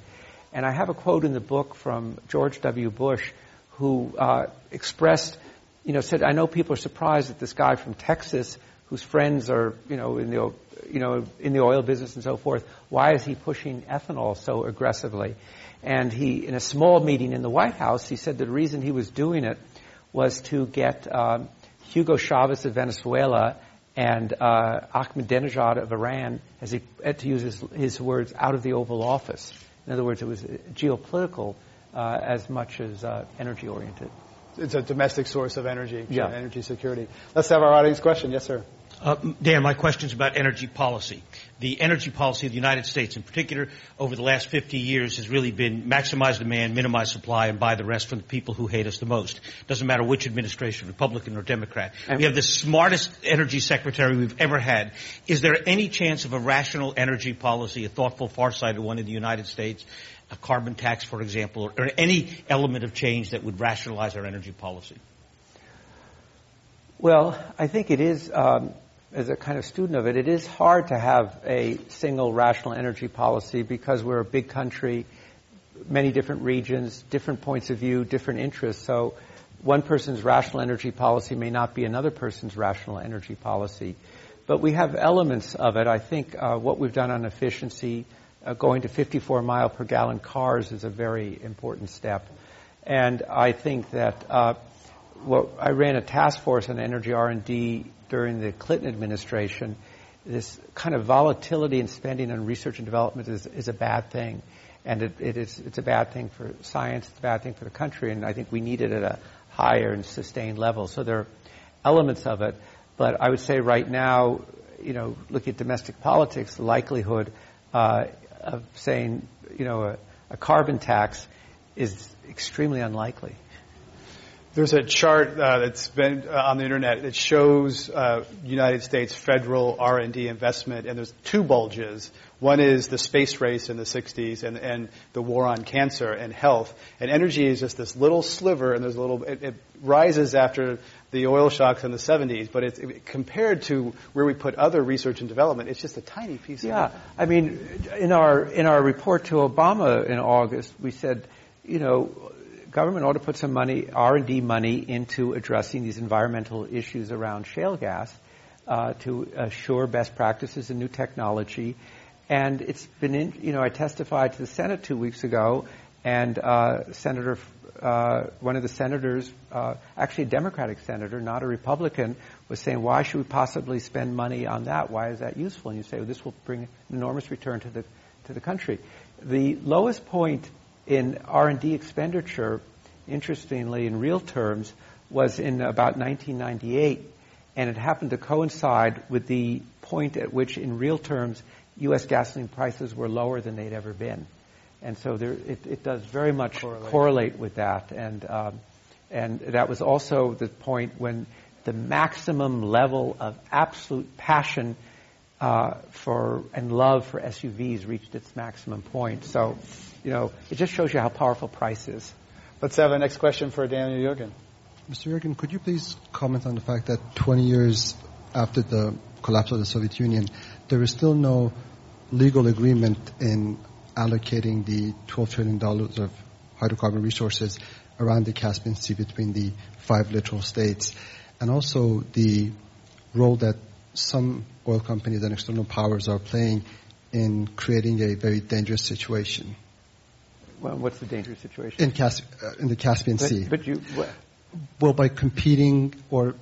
And I have a quote in the book from George W. Bush who uh, expressed, you know, said, I know people are surprised that this guy from Texas, whose friends are, you know, in the, you know, in the oil business and so forth, why is he pushing ethanol so aggressively? And he, in a small meeting in the White House, he said the reason he was doing it was to get um, Hugo Chavez of Venezuela and uh, Ahmadinejad of Iran, as he, had to use his, his words, out of the Oval Office. In other words, it was geopolitical uh, as much as uh, energy oriented. It's a domestic source of energy, yeah. energy security. Let's have our audience question. Yes, sir. Uh, Dan, my question is about energy policy. The energy policy of the United States, in particular, over the last 50 years, has really been maximize demand, minimize supply, and buy the rest from the people who hate us the most. Doesn't matter which administration, Republican or Democrat. We have the smartest energy secretary we've ever had. Is there any chance of a rational energy policy, a thoughtful, far-sighted one in the United States? A carbon tax, for example, or any element of change that would rationalize our energy policy? Well, I think it is um, as a kind of student of it, it is hard to have a single rational energy policy because we're a big country, many different regions, different points of view, different interests. So one person's rational energy policy may not be another person's rational energy policy. But we have elements of it. I think uh, what we've done on efficiency, uh, going to 54 mile per gallon cars is a very important step. And I think that uh, well, I ran a task force on energy R&D during the Clinton administration, this kind of volatility in spending on research and development is, is a bad thing. And it, it is, it's a bad thing for science, it's a bad thing for the country, and I think we need it at a higher and sustained level. So there are elements of it, but I would say right now, you know, looking at domestic politics, the likelihood uh, of saying, you know, a, a carbon tax is extremely unlikely. There's a chart uh, that's been uh, on the internet that shows uh, United States federal R&D investment, and there's two bulges. One is the space race in the 60s, and, and the war on cancer and health. And energy is just this little sliver, and there's a little. It, it rises after the oil shocks in the 70s, but it's it, compared to where we put other research and development, it's just a tiny piece. Yeah, I mean, in our in our report to Obama in August, we said, you know government ought to put some money, R&D money, into addressing these environmental issues around shale gas uh, to assure best practices and new technology. And it's been, in, you know, I testified to the Senate two weeks ago, and uh, Senator, uh, one of the senators, uh, actually a Democratic senator, not a Republican, was saying, "Why should we possibly spend money on that? Why is that useful?" And you say, well, "This will bring an enormous return to the to the country." The lowest point in R&D expenditure, interestingly, in real terms, was in about 1998, and it happened to coincide with the point at which, in real terms, U.S. gasoline prices were lower than they'd ever been. And so there, it, it, does very much correlate, correlate with that. And, um, and that was also the point when the maximum level of absolute passion uh, for and love for SUVs reached its maximum point. So you know, it just shows you how powerful price is. Let's have a next question for Daniel Yergin. Mr. Yergin, could you please comment on the fact that 20 years after the collapse of the Soviet Union, there is still no legal agreement in allocating the $12 trillion of hydrocarbon resources around the Caspian Sea between the five littoral states, and also the role that some oil companies and external powers are playing in creating a very dangerous situation. Well, what's the dangerous situation? In, Cas- uh, in the Caspian but, Sea. But you, what? Well, by competing or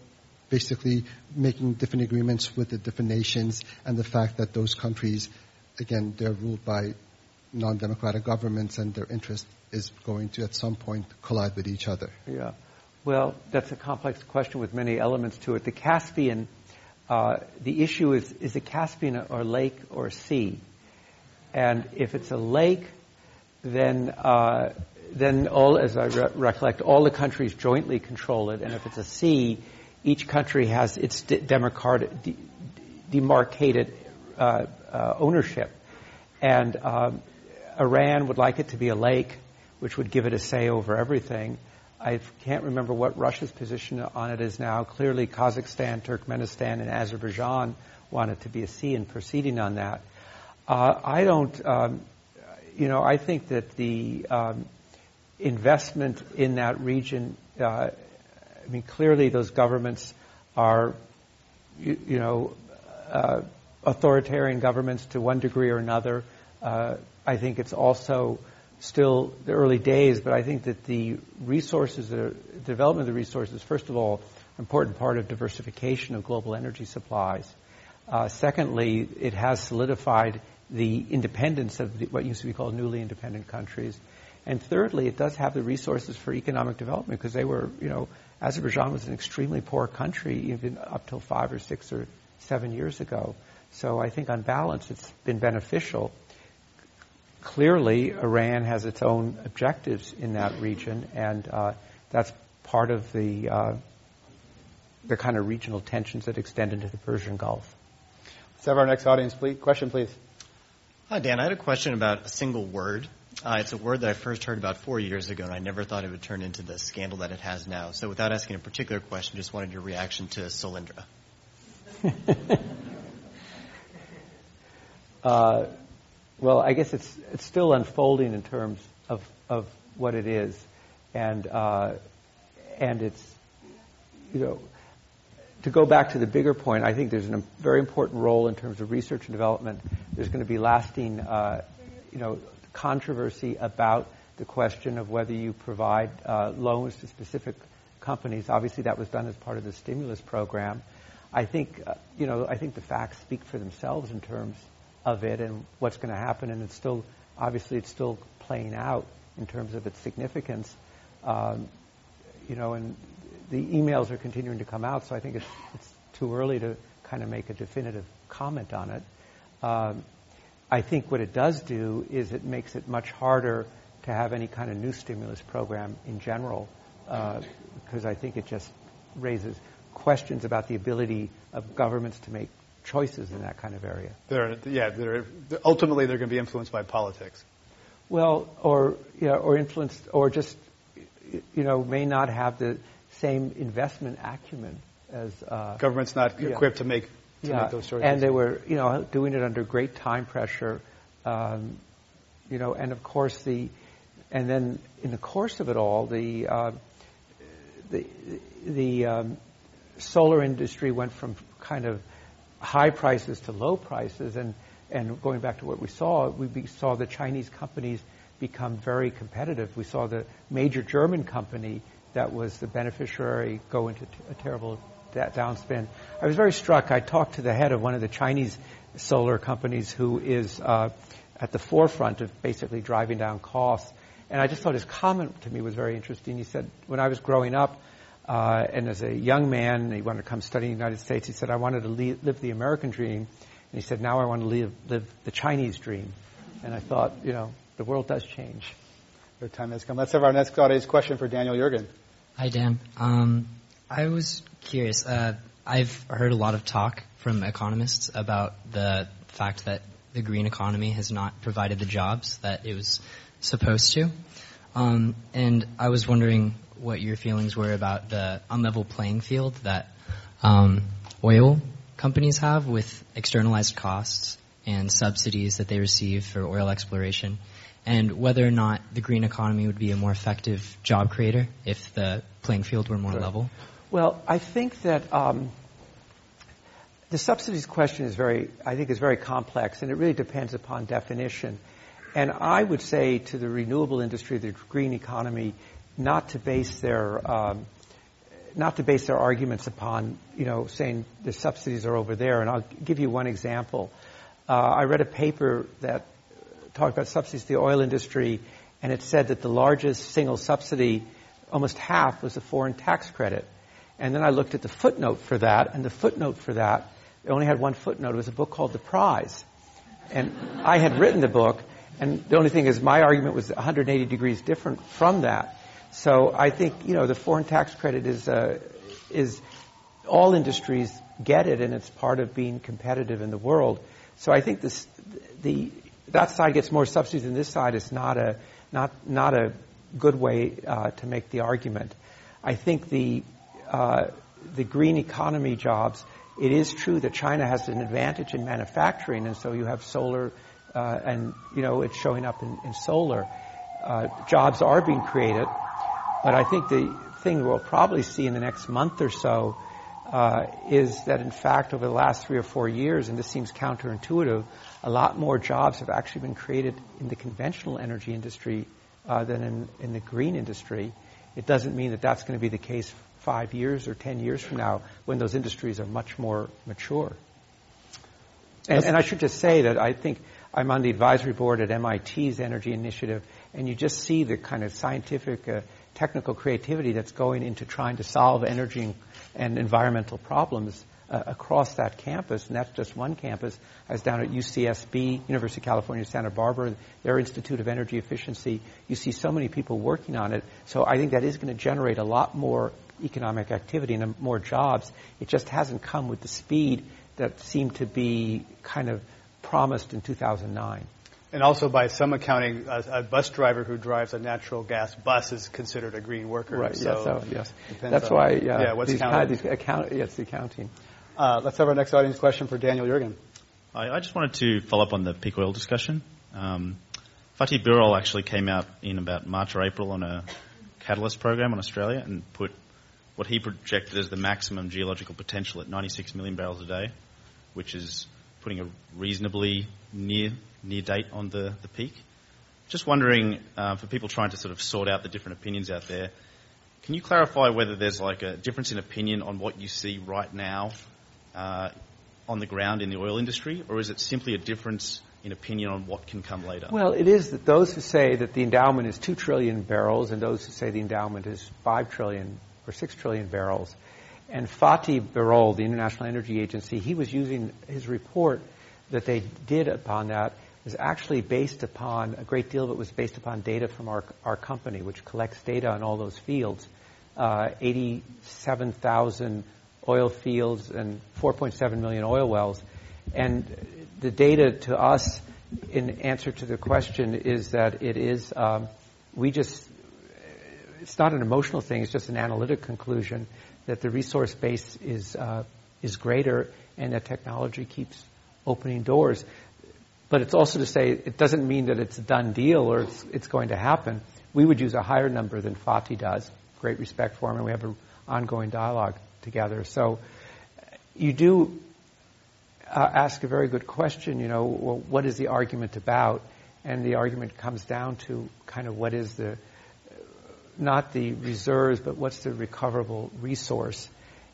basically making different agreements with the different nations and the fact that those countries, again, they're ruled by non-democratic governments and their interest is going to at some point collide with each other. Yeah. Well, that's a complex question with many elements to it. The Caspian, uh, the issue is, is the Caspian or lake or sea? And if it's a lake, then uh, then all, as I re- recollect, all the countries jointly control it, and if it's a sea, each country has its de- de- demarcated uh, uh, ownership. And um, Iran would like it to be a lake, which would give it a say over everything. I can't remember what Russia's position on it is now. Clearly, Kazakhstan, Turkmenistan, and Azerbaijan want it to be a sea and proceeding on that. Uh, I don't. Um, you know, I think that the um, investment in that region, uh, I mean, clearly those governments are, you, you know, uh, authoritarian governments to one degree or another. Uh, I think it's also still the early days, but I think that the resources, the development of the resources, first of all, important part of diversification of global energy supplies. Uh, secondly, it has solidified the independence of the, what used to be called newly independent countries. And thirdly, it does have the resources for economic development because they were, you know, Azerbaijan was an extremely poor country even up till five or six or seven years ago. So I think on balance, it's been beneficial. Clearly, Iran has its own objectives in that region, and uh, that's part of the uh, the kind of regional tensions that extend into the Persian Gulf. Let's have our next audience, please. Question, please. Hi, Dan. I had a question about a single word. Uh, it's a word that I first heard about four years ago, and I never thought it would turn into the scandal that it has now. So, without asking a particular question, just wanted your reaction to Solyndra. well, I guess it's it's still unfolding in terms of of what it is, and uh, and it's you know to go back to the bigger point, I think there's a very important role in terms of research and development. There's going to be lasting, uh, you know, controversy about the question of whether you provide uh, loans to specific companies. Obviously, that was done as part of the stimulus program. I think, uh, you know, I think the facts speak for themselves in terms of it and what's going to happen, and it's still, obviously, it's still playing out in terms of its significance. Um, you know, and the emails are continuing to come out, so I think it's, it's too early to kind of make a definitive comment on it. Um, I think what it does do is it makes it much harder to have any kind of new stimulus program in general, uh, because I think it just raises questions about the ability of governments to make choices in that kind of area. They're, yeah, they're, ultimately they're going to be influenced by politics. Well, or yeah, or influenced, or just you know, may not have the same investment acumen as uh, government's not yeah. equipped to make to yeah. make those choices. And they were, you know, doing it under great time pressure. Um, you know, and of course the, and then in the course of it all, the uh, the the um, solar industry went from kind of high prices to low prices, and and going back to what we saw, we saw the Chinese companies become very competitive. We saw the major German company that was the beneficiary go into a terrible downspin. I was very struck. I talked to the head of one of the Chinese solar companies who is uh, at the forefront of basically driving down costs. And I just thought his comment to me was very interesting. He said, when I was growing up, uh, and as a young man, he wanted to come study in the United States. He said, I wanted to live, live the American dream. And he said, now I want to live, live the Chinese dream. And I thought, you know, the world does change. Your time has come. Let's have our next audience question for Daniel Yergin. Hi, Dan. Um, I was curious. Uh, I've heard a lot of talk from economists about the fact that the green economy has not provided the jobs that it was supposed to. Um, and I was wondering what your feelings were about the unlevel playing field that um, oil companies have with externalized costs and subsidies that they receive for oil exploration and whether or not the green economy would be a more effective job creator if the playing field were more right. level? Well, I think that um, the subsidies question is very, I think, is very complex, and it really depends upon definition. And I would say to the renewable industry, the green economy, not to base their um, not to base their arguments upon, you know, saying the subsidies are over there. And I'll give you one example. Uh, I read a paper that talked about subsidies to the oil industry, and it said that the largest single subsidy, almost half, was a foreign tax credit. And then I looked at the footnote for that, and the footnote for that, it only had one footnote. It was a book called The Prize. And I had written the book, and the only thing is my argument was 180 degrees different from that. So I think, you know, the foreign tax credit is, uh, is all industries get it, and it's part of being competitive in the world. So I think this, the that side gets more subsidies than this side is not a not not a good way uh, to make the argument. I think the uh, the green economy jobs. It is true that China has an advantage in manufacturing, and so you have solar, uh, and you know it's showing up in, in solar. Uh, jobs are being created, but I think the thing we'll probably see in the next month or so uh, is that in fact over the last three or four years, and this seems counterintuitive, a lot more jobs have actually been created in the conventional energy industry uh, than in, in the green industry. It doesn't mean that that's going to be the case five years or ten years from now when those industries are much more mature. And, and I should just say that I think I'm on the advisory board at MIT's energy initiative, and you just see the kind of scientific, uh, technical creativity that's going into trying to solve energy and, environmental problems uh, across that campus, and that's just one campus. I was down at UCSB, University of California, Santa Barbara, their Institute of Energy Efficiency. You see so many people working on it. So I think that is going to generate a lot more economic activity and more jobs. It just hasn't come with the speed that seemed to be kind of promised in 2009. And also, by some accounting, a, a, bus driver who drives a natural gas bus is considered a green worker. Right. So yes. So, yes. That's why. Yeah. yeah what's these counted? Kind of, these account, yes, the accounting. Uh, let's have our next audience question for Daniel Yergin. I, I, just wanted to follow up on the peak oil discussion. Um, Fatih Birol actually came out in about March or April on a catalyst program on Australia and put what he projected as the maximum geological potential at 96 million barrels a day, which is putting a reasonably near near date on the, the peak. Just wondering, uh, for people trying to sort of sort out the different opinions out there, can you clarify whether there's like a difference in opinion on what you see right now uh, on the ground in the oil industry, or is it simply a difference in opinion on what can come later? Well, it is that those who say that the endowment is 2 trillion barrels and those who say the endowment is 5 trillion or 6 trillion barrels. And Fatih Birol, the International Energy Agency, he was using his report that they did upon that was actually based upon, a great deal of it was based upon data from our, our company, which collects data on all those fields. Uh, 87,000 oil fields and 4.7 million oil wells. And the data to us, in answer to the question, is that it is, um, we just, it's not an emotional thing, it's just an analytic conclusion that the resource base is, uh, is greater and that technology keeps opening doors. But it's also to say it doesn't mean that it's a done deal or it's, it's going to happen. We would use a higher number than Fatih does. Great respect for him, and we have an ongoing dialogue together. So you do uh, ask a very good question. You know, well, what is the argument about? And the argument comes down to kind of what is the not the reserves, but what's the recoverable resource,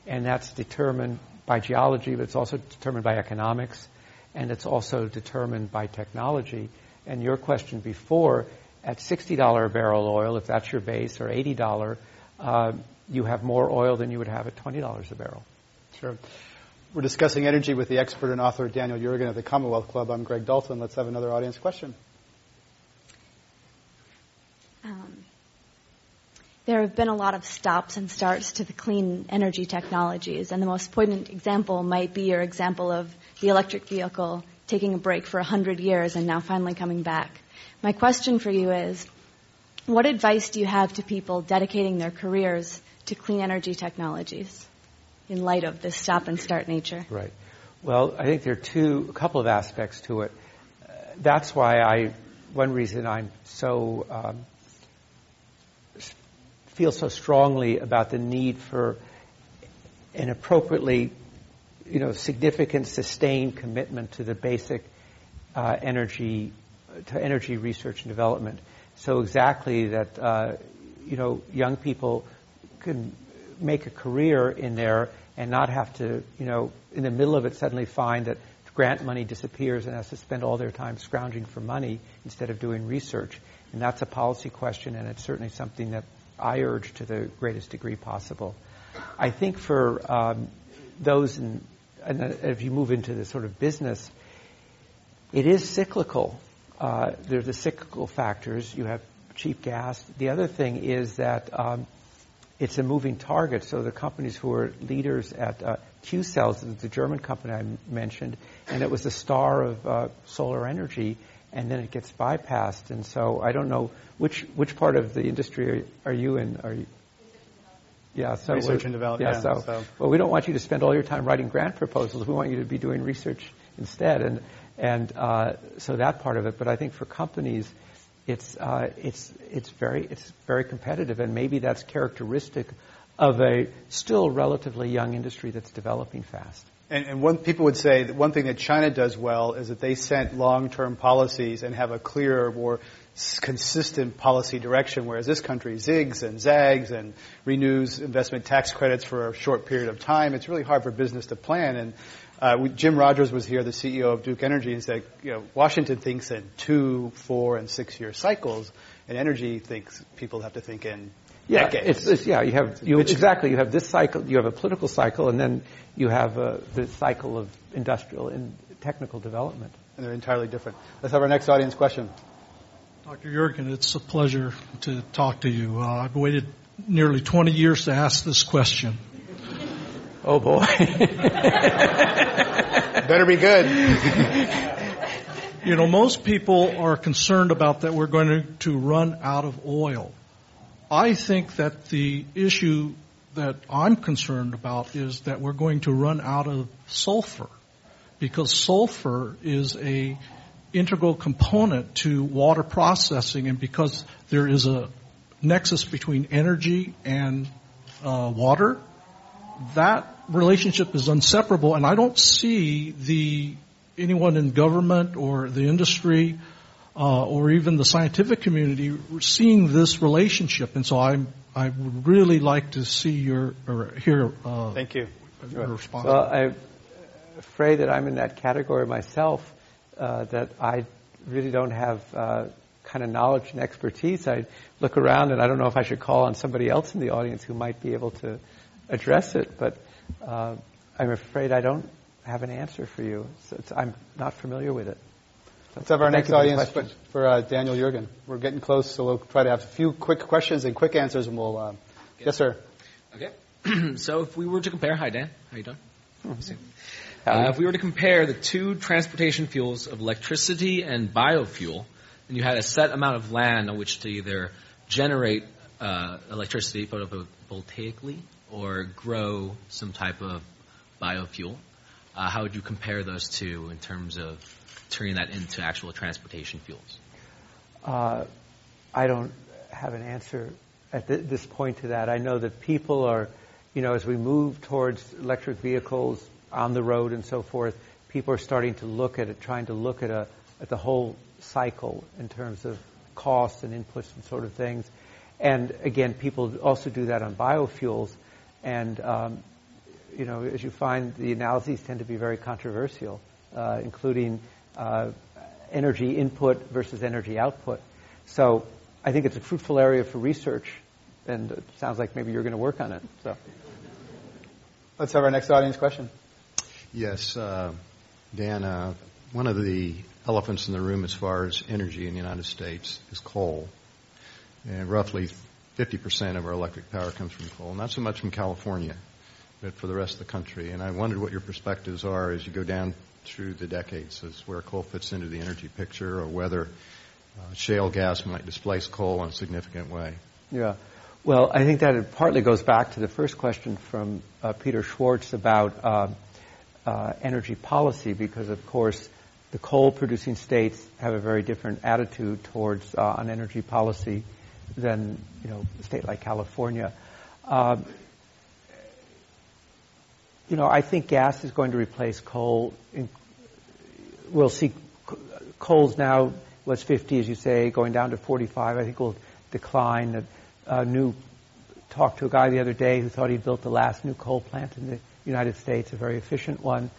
and that's determined by geology, but it's also determined by economics and it's also determined by technology. And your question before, at $60 a barrel oil, if that's your base, or $80, uh, you have more oil than you would have at $20 a barrel. Sure. We're discussing energy with the expert and author Daniel Yergin of the Commonwealth Club. I'm Greg Dalton. Let's have another audience question. Um, there have been a lot of stops and starts to the clean energy technologies, and the most poignant example might be your example of the electric vehicle taking a break for 100 years and now finally coming back. My question for you is, what advice do you have to people dedicating their careers to clean energy technologies in light of this stop and start nature? Right. Well, I think there are two, a couple of aspects to it. that's why I, one reason I'm so, um, feel so strongly about the need for an appropriately you know, significant, sustained commitment to the basic uh, energy, to energy research and development. So exactly that, uh, you know, young people can make a career in there and not have to, you know, in the middle of it suddenly find that grant money disappears and has to spend all their time scrounging for money instead of doing research. And that's a policy question, and it's certainly something that I urge to the greatest degree possible. I think for um, those in and if you move into the sort of business, it is cyclical. Uh, there's the cyclical factors. You have cheap gas. The other thing is that um, it's a moving target. So the companies who are leaders at uh, Qcells, the German company I mentioned, and it was the star of uh, solar energy, and then it gets bypassed. And so I don't know which which part of the industry are, are you in? Are you, yeah, so research and development. Yeah, so, so, well, we don't want you to spend all your time writing grant proposals. We want you to be doing research instead, and and uh, so that part of it. But I think for companies, it's uh, it's it's very it's very competitive, and maybe that's characteristic of a still relatively young industry that's developing fast. And, and one people would say that one thing that China does well is that they set long-term policies and have a clear, more consistent policy direction, whereas this country zigs and zags and renews investment tax credits for a short period of time. It's really hard for business to plan. And uh, we, Jim Rogers was here, the CEO of Duke Energy, and said, you know, Washington thinks in two, four, and six-year cycles, and energy thinks people have to think in Yeah, decades. it's, it's, yeah. You have you exactly. You have this cycle. You have a political cycle, and then you have uh, the cycle of industrial and technical development. And they're entirely different. Let's have our next audience question. Dr. Yergin, it's a pleasure to talk to you. Uh, I've waited nearly 20 years to ask this question. Oh boy. Better be good. you know, most people are concerned about that we're going to, to run out of oil. I think that the issue that I'm concerned about is that we're going to run out of sulfur because sulfur is a integral component to water processing and because there is a nexus between energy and uh, water, that relationship is inseparable and I don't see the anyone in government or the industry uh, or even the scientific community seeing this relationship. And so I'm, I would really like to see your or hear. Uh, Thank you. Your response. Well, I'm afraid that I'm in that category myself. Uh, that I really don't have uh, kind of knowledge and expertise. I look around and I don't know if I should call on somebody else in the audience who might be able to address it. But uh, I'm afraid I don't have an answer for you. So I'm not familiar with it. Let's have our Thank next for audience question. for uh, Daniel Yergin. We're getting close, so we'll try to have a few quick questions and quick answers, and we'll. Uh, yes, sir. Okay. so if we were to compare, hi Dan, how you doing? Uh, if we were to compare the two transportation fuels of electricity and biofuel, and you had a set amount of land on which to either generate uh, electricity photovoltaically or grow some type of biofuel, uh, how would you compare those two in terms of turning that into actual transportation fuels? Uh, I don't have an answer at th- this point to that. I know that people are, you know, as we move towards electric vehicles on the road and so forth, people are starting to look at it, trying to look at a at the whole cycle in terms of costs and inputs and sort of things. And again, people also do that on biofuels. And um, you know, as you find, the analyses tend to be very controversial, uh, including uh, energy input versus energy output. So I think it's a fruitful area for research, and it sounds like maybe you're going to work on it. So Let's have our next audience question. Yes, uh, Dan, uh, one of the elephants in the room as far as energy in the United States is coal. And roughly 50% of our electric power comes from coal, not so much from California, but for the rest of the country. And I wondered what your perspectives are as you go down through the decades as where coal fits into the energy picture or whether uh, shale gas might displace coal in a significant way. Yeah. Well, I think that it partly goes back to the first question from uh, Peter Schwartz about uh, uh, energy policy, because of course the coal-producing states have a very different attitude towards uh, on energy policy than you know a state like California. You know, I think gas is going to replace coal. In, we'll see coal's now was 50, as you say, going down to 45. I think will decline. A new talked to a guy the other day who thought he'd built the last new coal plant in the United States, a very efficient one.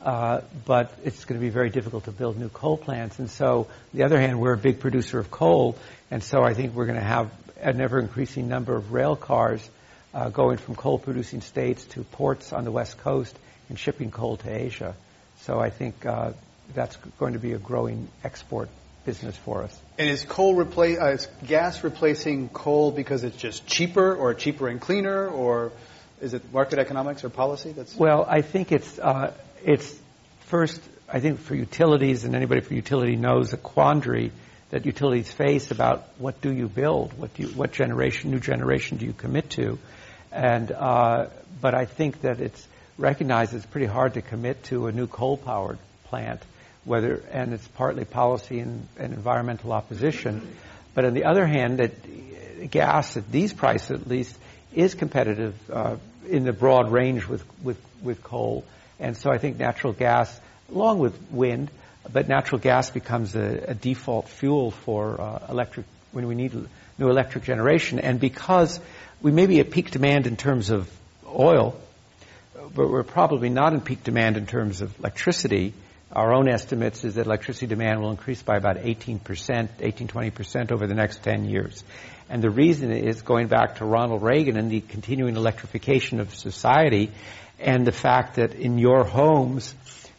Uh, but it's going to be very difficult to build new coal plants. And so, on the other hand, we're a big producer of coal, and so I think we're going to have an ever increasing number of rail cars uh, going from coal producing states to ports on the West Coast and shipping coal to Asia. So I think uh, that's going to be a growing export business for us. And is coal replace uh, is gas replacing coal because it's just cheaper or cheaper and cleaner or is it market economics or policy? That's well, I think it's uh, it's first. I think for utilities and anybody for utility knows a quandary that utilities face about what do you build, what do you, what generation, new generation do you commit to, and uh, but I think that it's recognized it's pretty hard to commit to a new coal-powered plant whether and it's partly policy and, and, environmental opposition. But on the other hand, that gas at these prices at least is competitive uh, in the broad range with, with, with coal. And so I think natural gas, along with wind, but natural gas becomes a, a default fuel for uh, electric when we need new electric generation. And because we may be at peak demand in terms of oil, but we're probably not in peak demand in terms of electricity our own estimates is that electricity demand will increase by about 18%, 18, 20% over the next 10 years. And the reason is going back to Ronald Reagan and the continuing electrification of society and the fact that in your homes,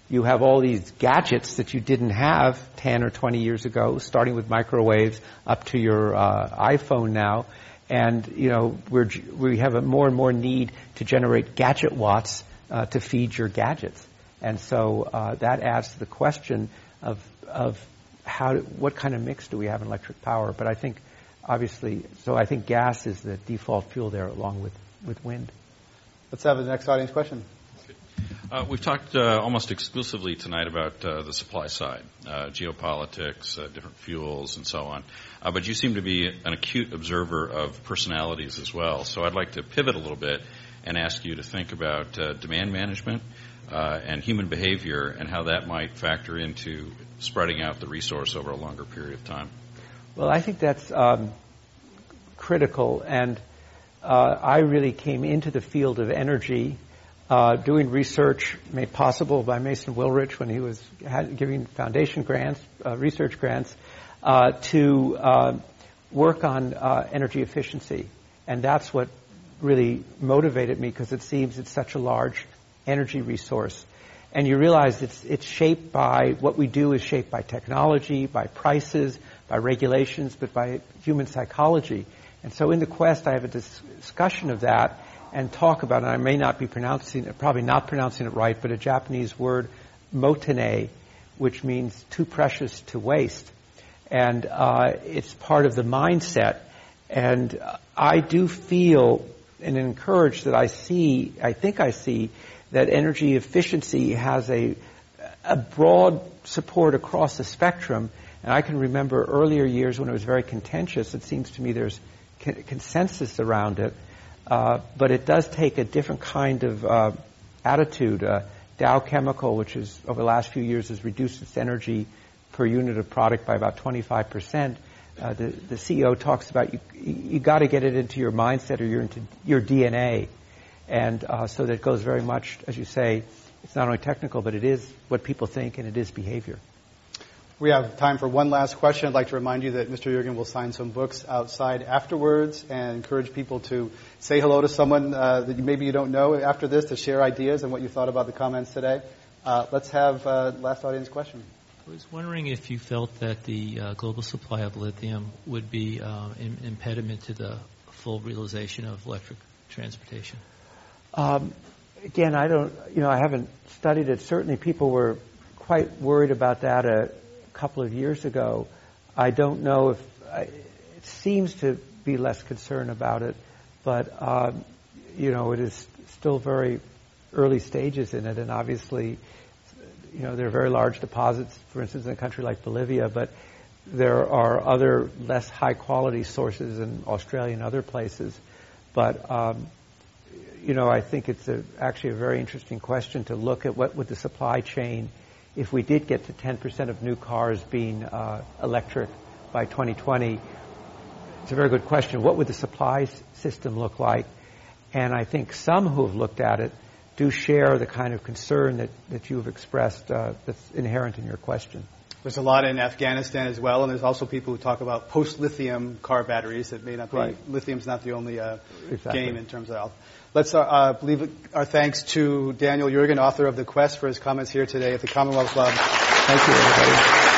you have all these gadgets that you didn't have 10 or 20 years ago, starting with microwaves up to your uh, iPhone now. And, you know, we're, we have a more and more need to generate gadget watts uh, to feed your gadgets. And so uh, that adds to the question of, of how, what kind of mix do we have in electric power? But I think, obviously, so I think gas is the default fuel there along with, with wind. Let's have the next audience question. Uh, we've talked uh, almost exclusively tonight about uh, the supply side, uh, geopolitics, uh, different fuels, and so on. Uh, but you seem to be an acute observer of personalities as well. So I'd like to pivot a little bit and ask you to think about demand management and human behavior and how that might factor into spreading out the resource over a longer period of time. Well, I think that's um, critical, and I really came into the field of energy uh, doing research made possible by Mason Willrich when he was giving foundation grants, uh, research grants, uh, to uh, work on uh, energy efficiency. And that's what really motivated me because it seems it's such a large energy resource. And you realize it's, it's shaped by, what we do is shaped by technology, by prices, by regulations, but by human psychology. And so in the quest, I have a discussion of that and talk about, and I may not be pronouncing it, probably not pronouncing it right, but a Japanese word, motene, which means too precious to waste. And uh, it's part of the mindset. And I do feel and encourage that I see, I think I see, that energy efficiency has a, a broad support across the spectrum. And I can remember earlier years when it was very contentious. It seems to me there's consensus around it. Uh, but it does take a different kind of uh, attitude. Uh, Dow Chemical, which is over the last few years has reduced its energy per unit of product by about 25 percent. Uh, the, the CEO talks about you, you got to get it into your mindset or your, into your DNA. And uh, so that goes very much, as you say, it's not only technical, but it is what people think and it is behavior. We have time for one last question. I'd like to remind you that Mr. Yergin will sign some books outside afterwards and encourage people to say hello to someone uh, that maybe you don't know after this to share ideas and what you thought about the comments today. Uh, let's have uh, last audience question. I was wondering if you felt that the uh, global supply of lithium would be uh, an impediment to the full realization of electric transportation. Um, again, I don't, you know, I haven't studied it. Certainly, people were quite worried about that couple of years ago. I don't know if I, it seems to be less concern about it, but um, you know it is still very early stages in it, and obviously, you know there are very large deposits, for instance, in a country like Bolivia, but there are other less high quality sources in Australia and other places. But um, you know, I think it's a, actually a very interesting question to look at what would the supply chain if we did get to 10% of new cars being uh, electric by 2020, it's a very good question. What would the supply system look like? And I think some who have looked at it do share the kind of concern that, that you have expressed uh, that's inherent in your question. There's a lot in Afghanistan as well, and there's also people who talk about post-lithium car batteries. That may not be right. lithium's not the only uh, exactly. game in terms of Let's uh, uh, leave our thanks to Daniel Yergin, author of The Quest, for his comments here today at the Commonwealth Club. Thank you, everybody.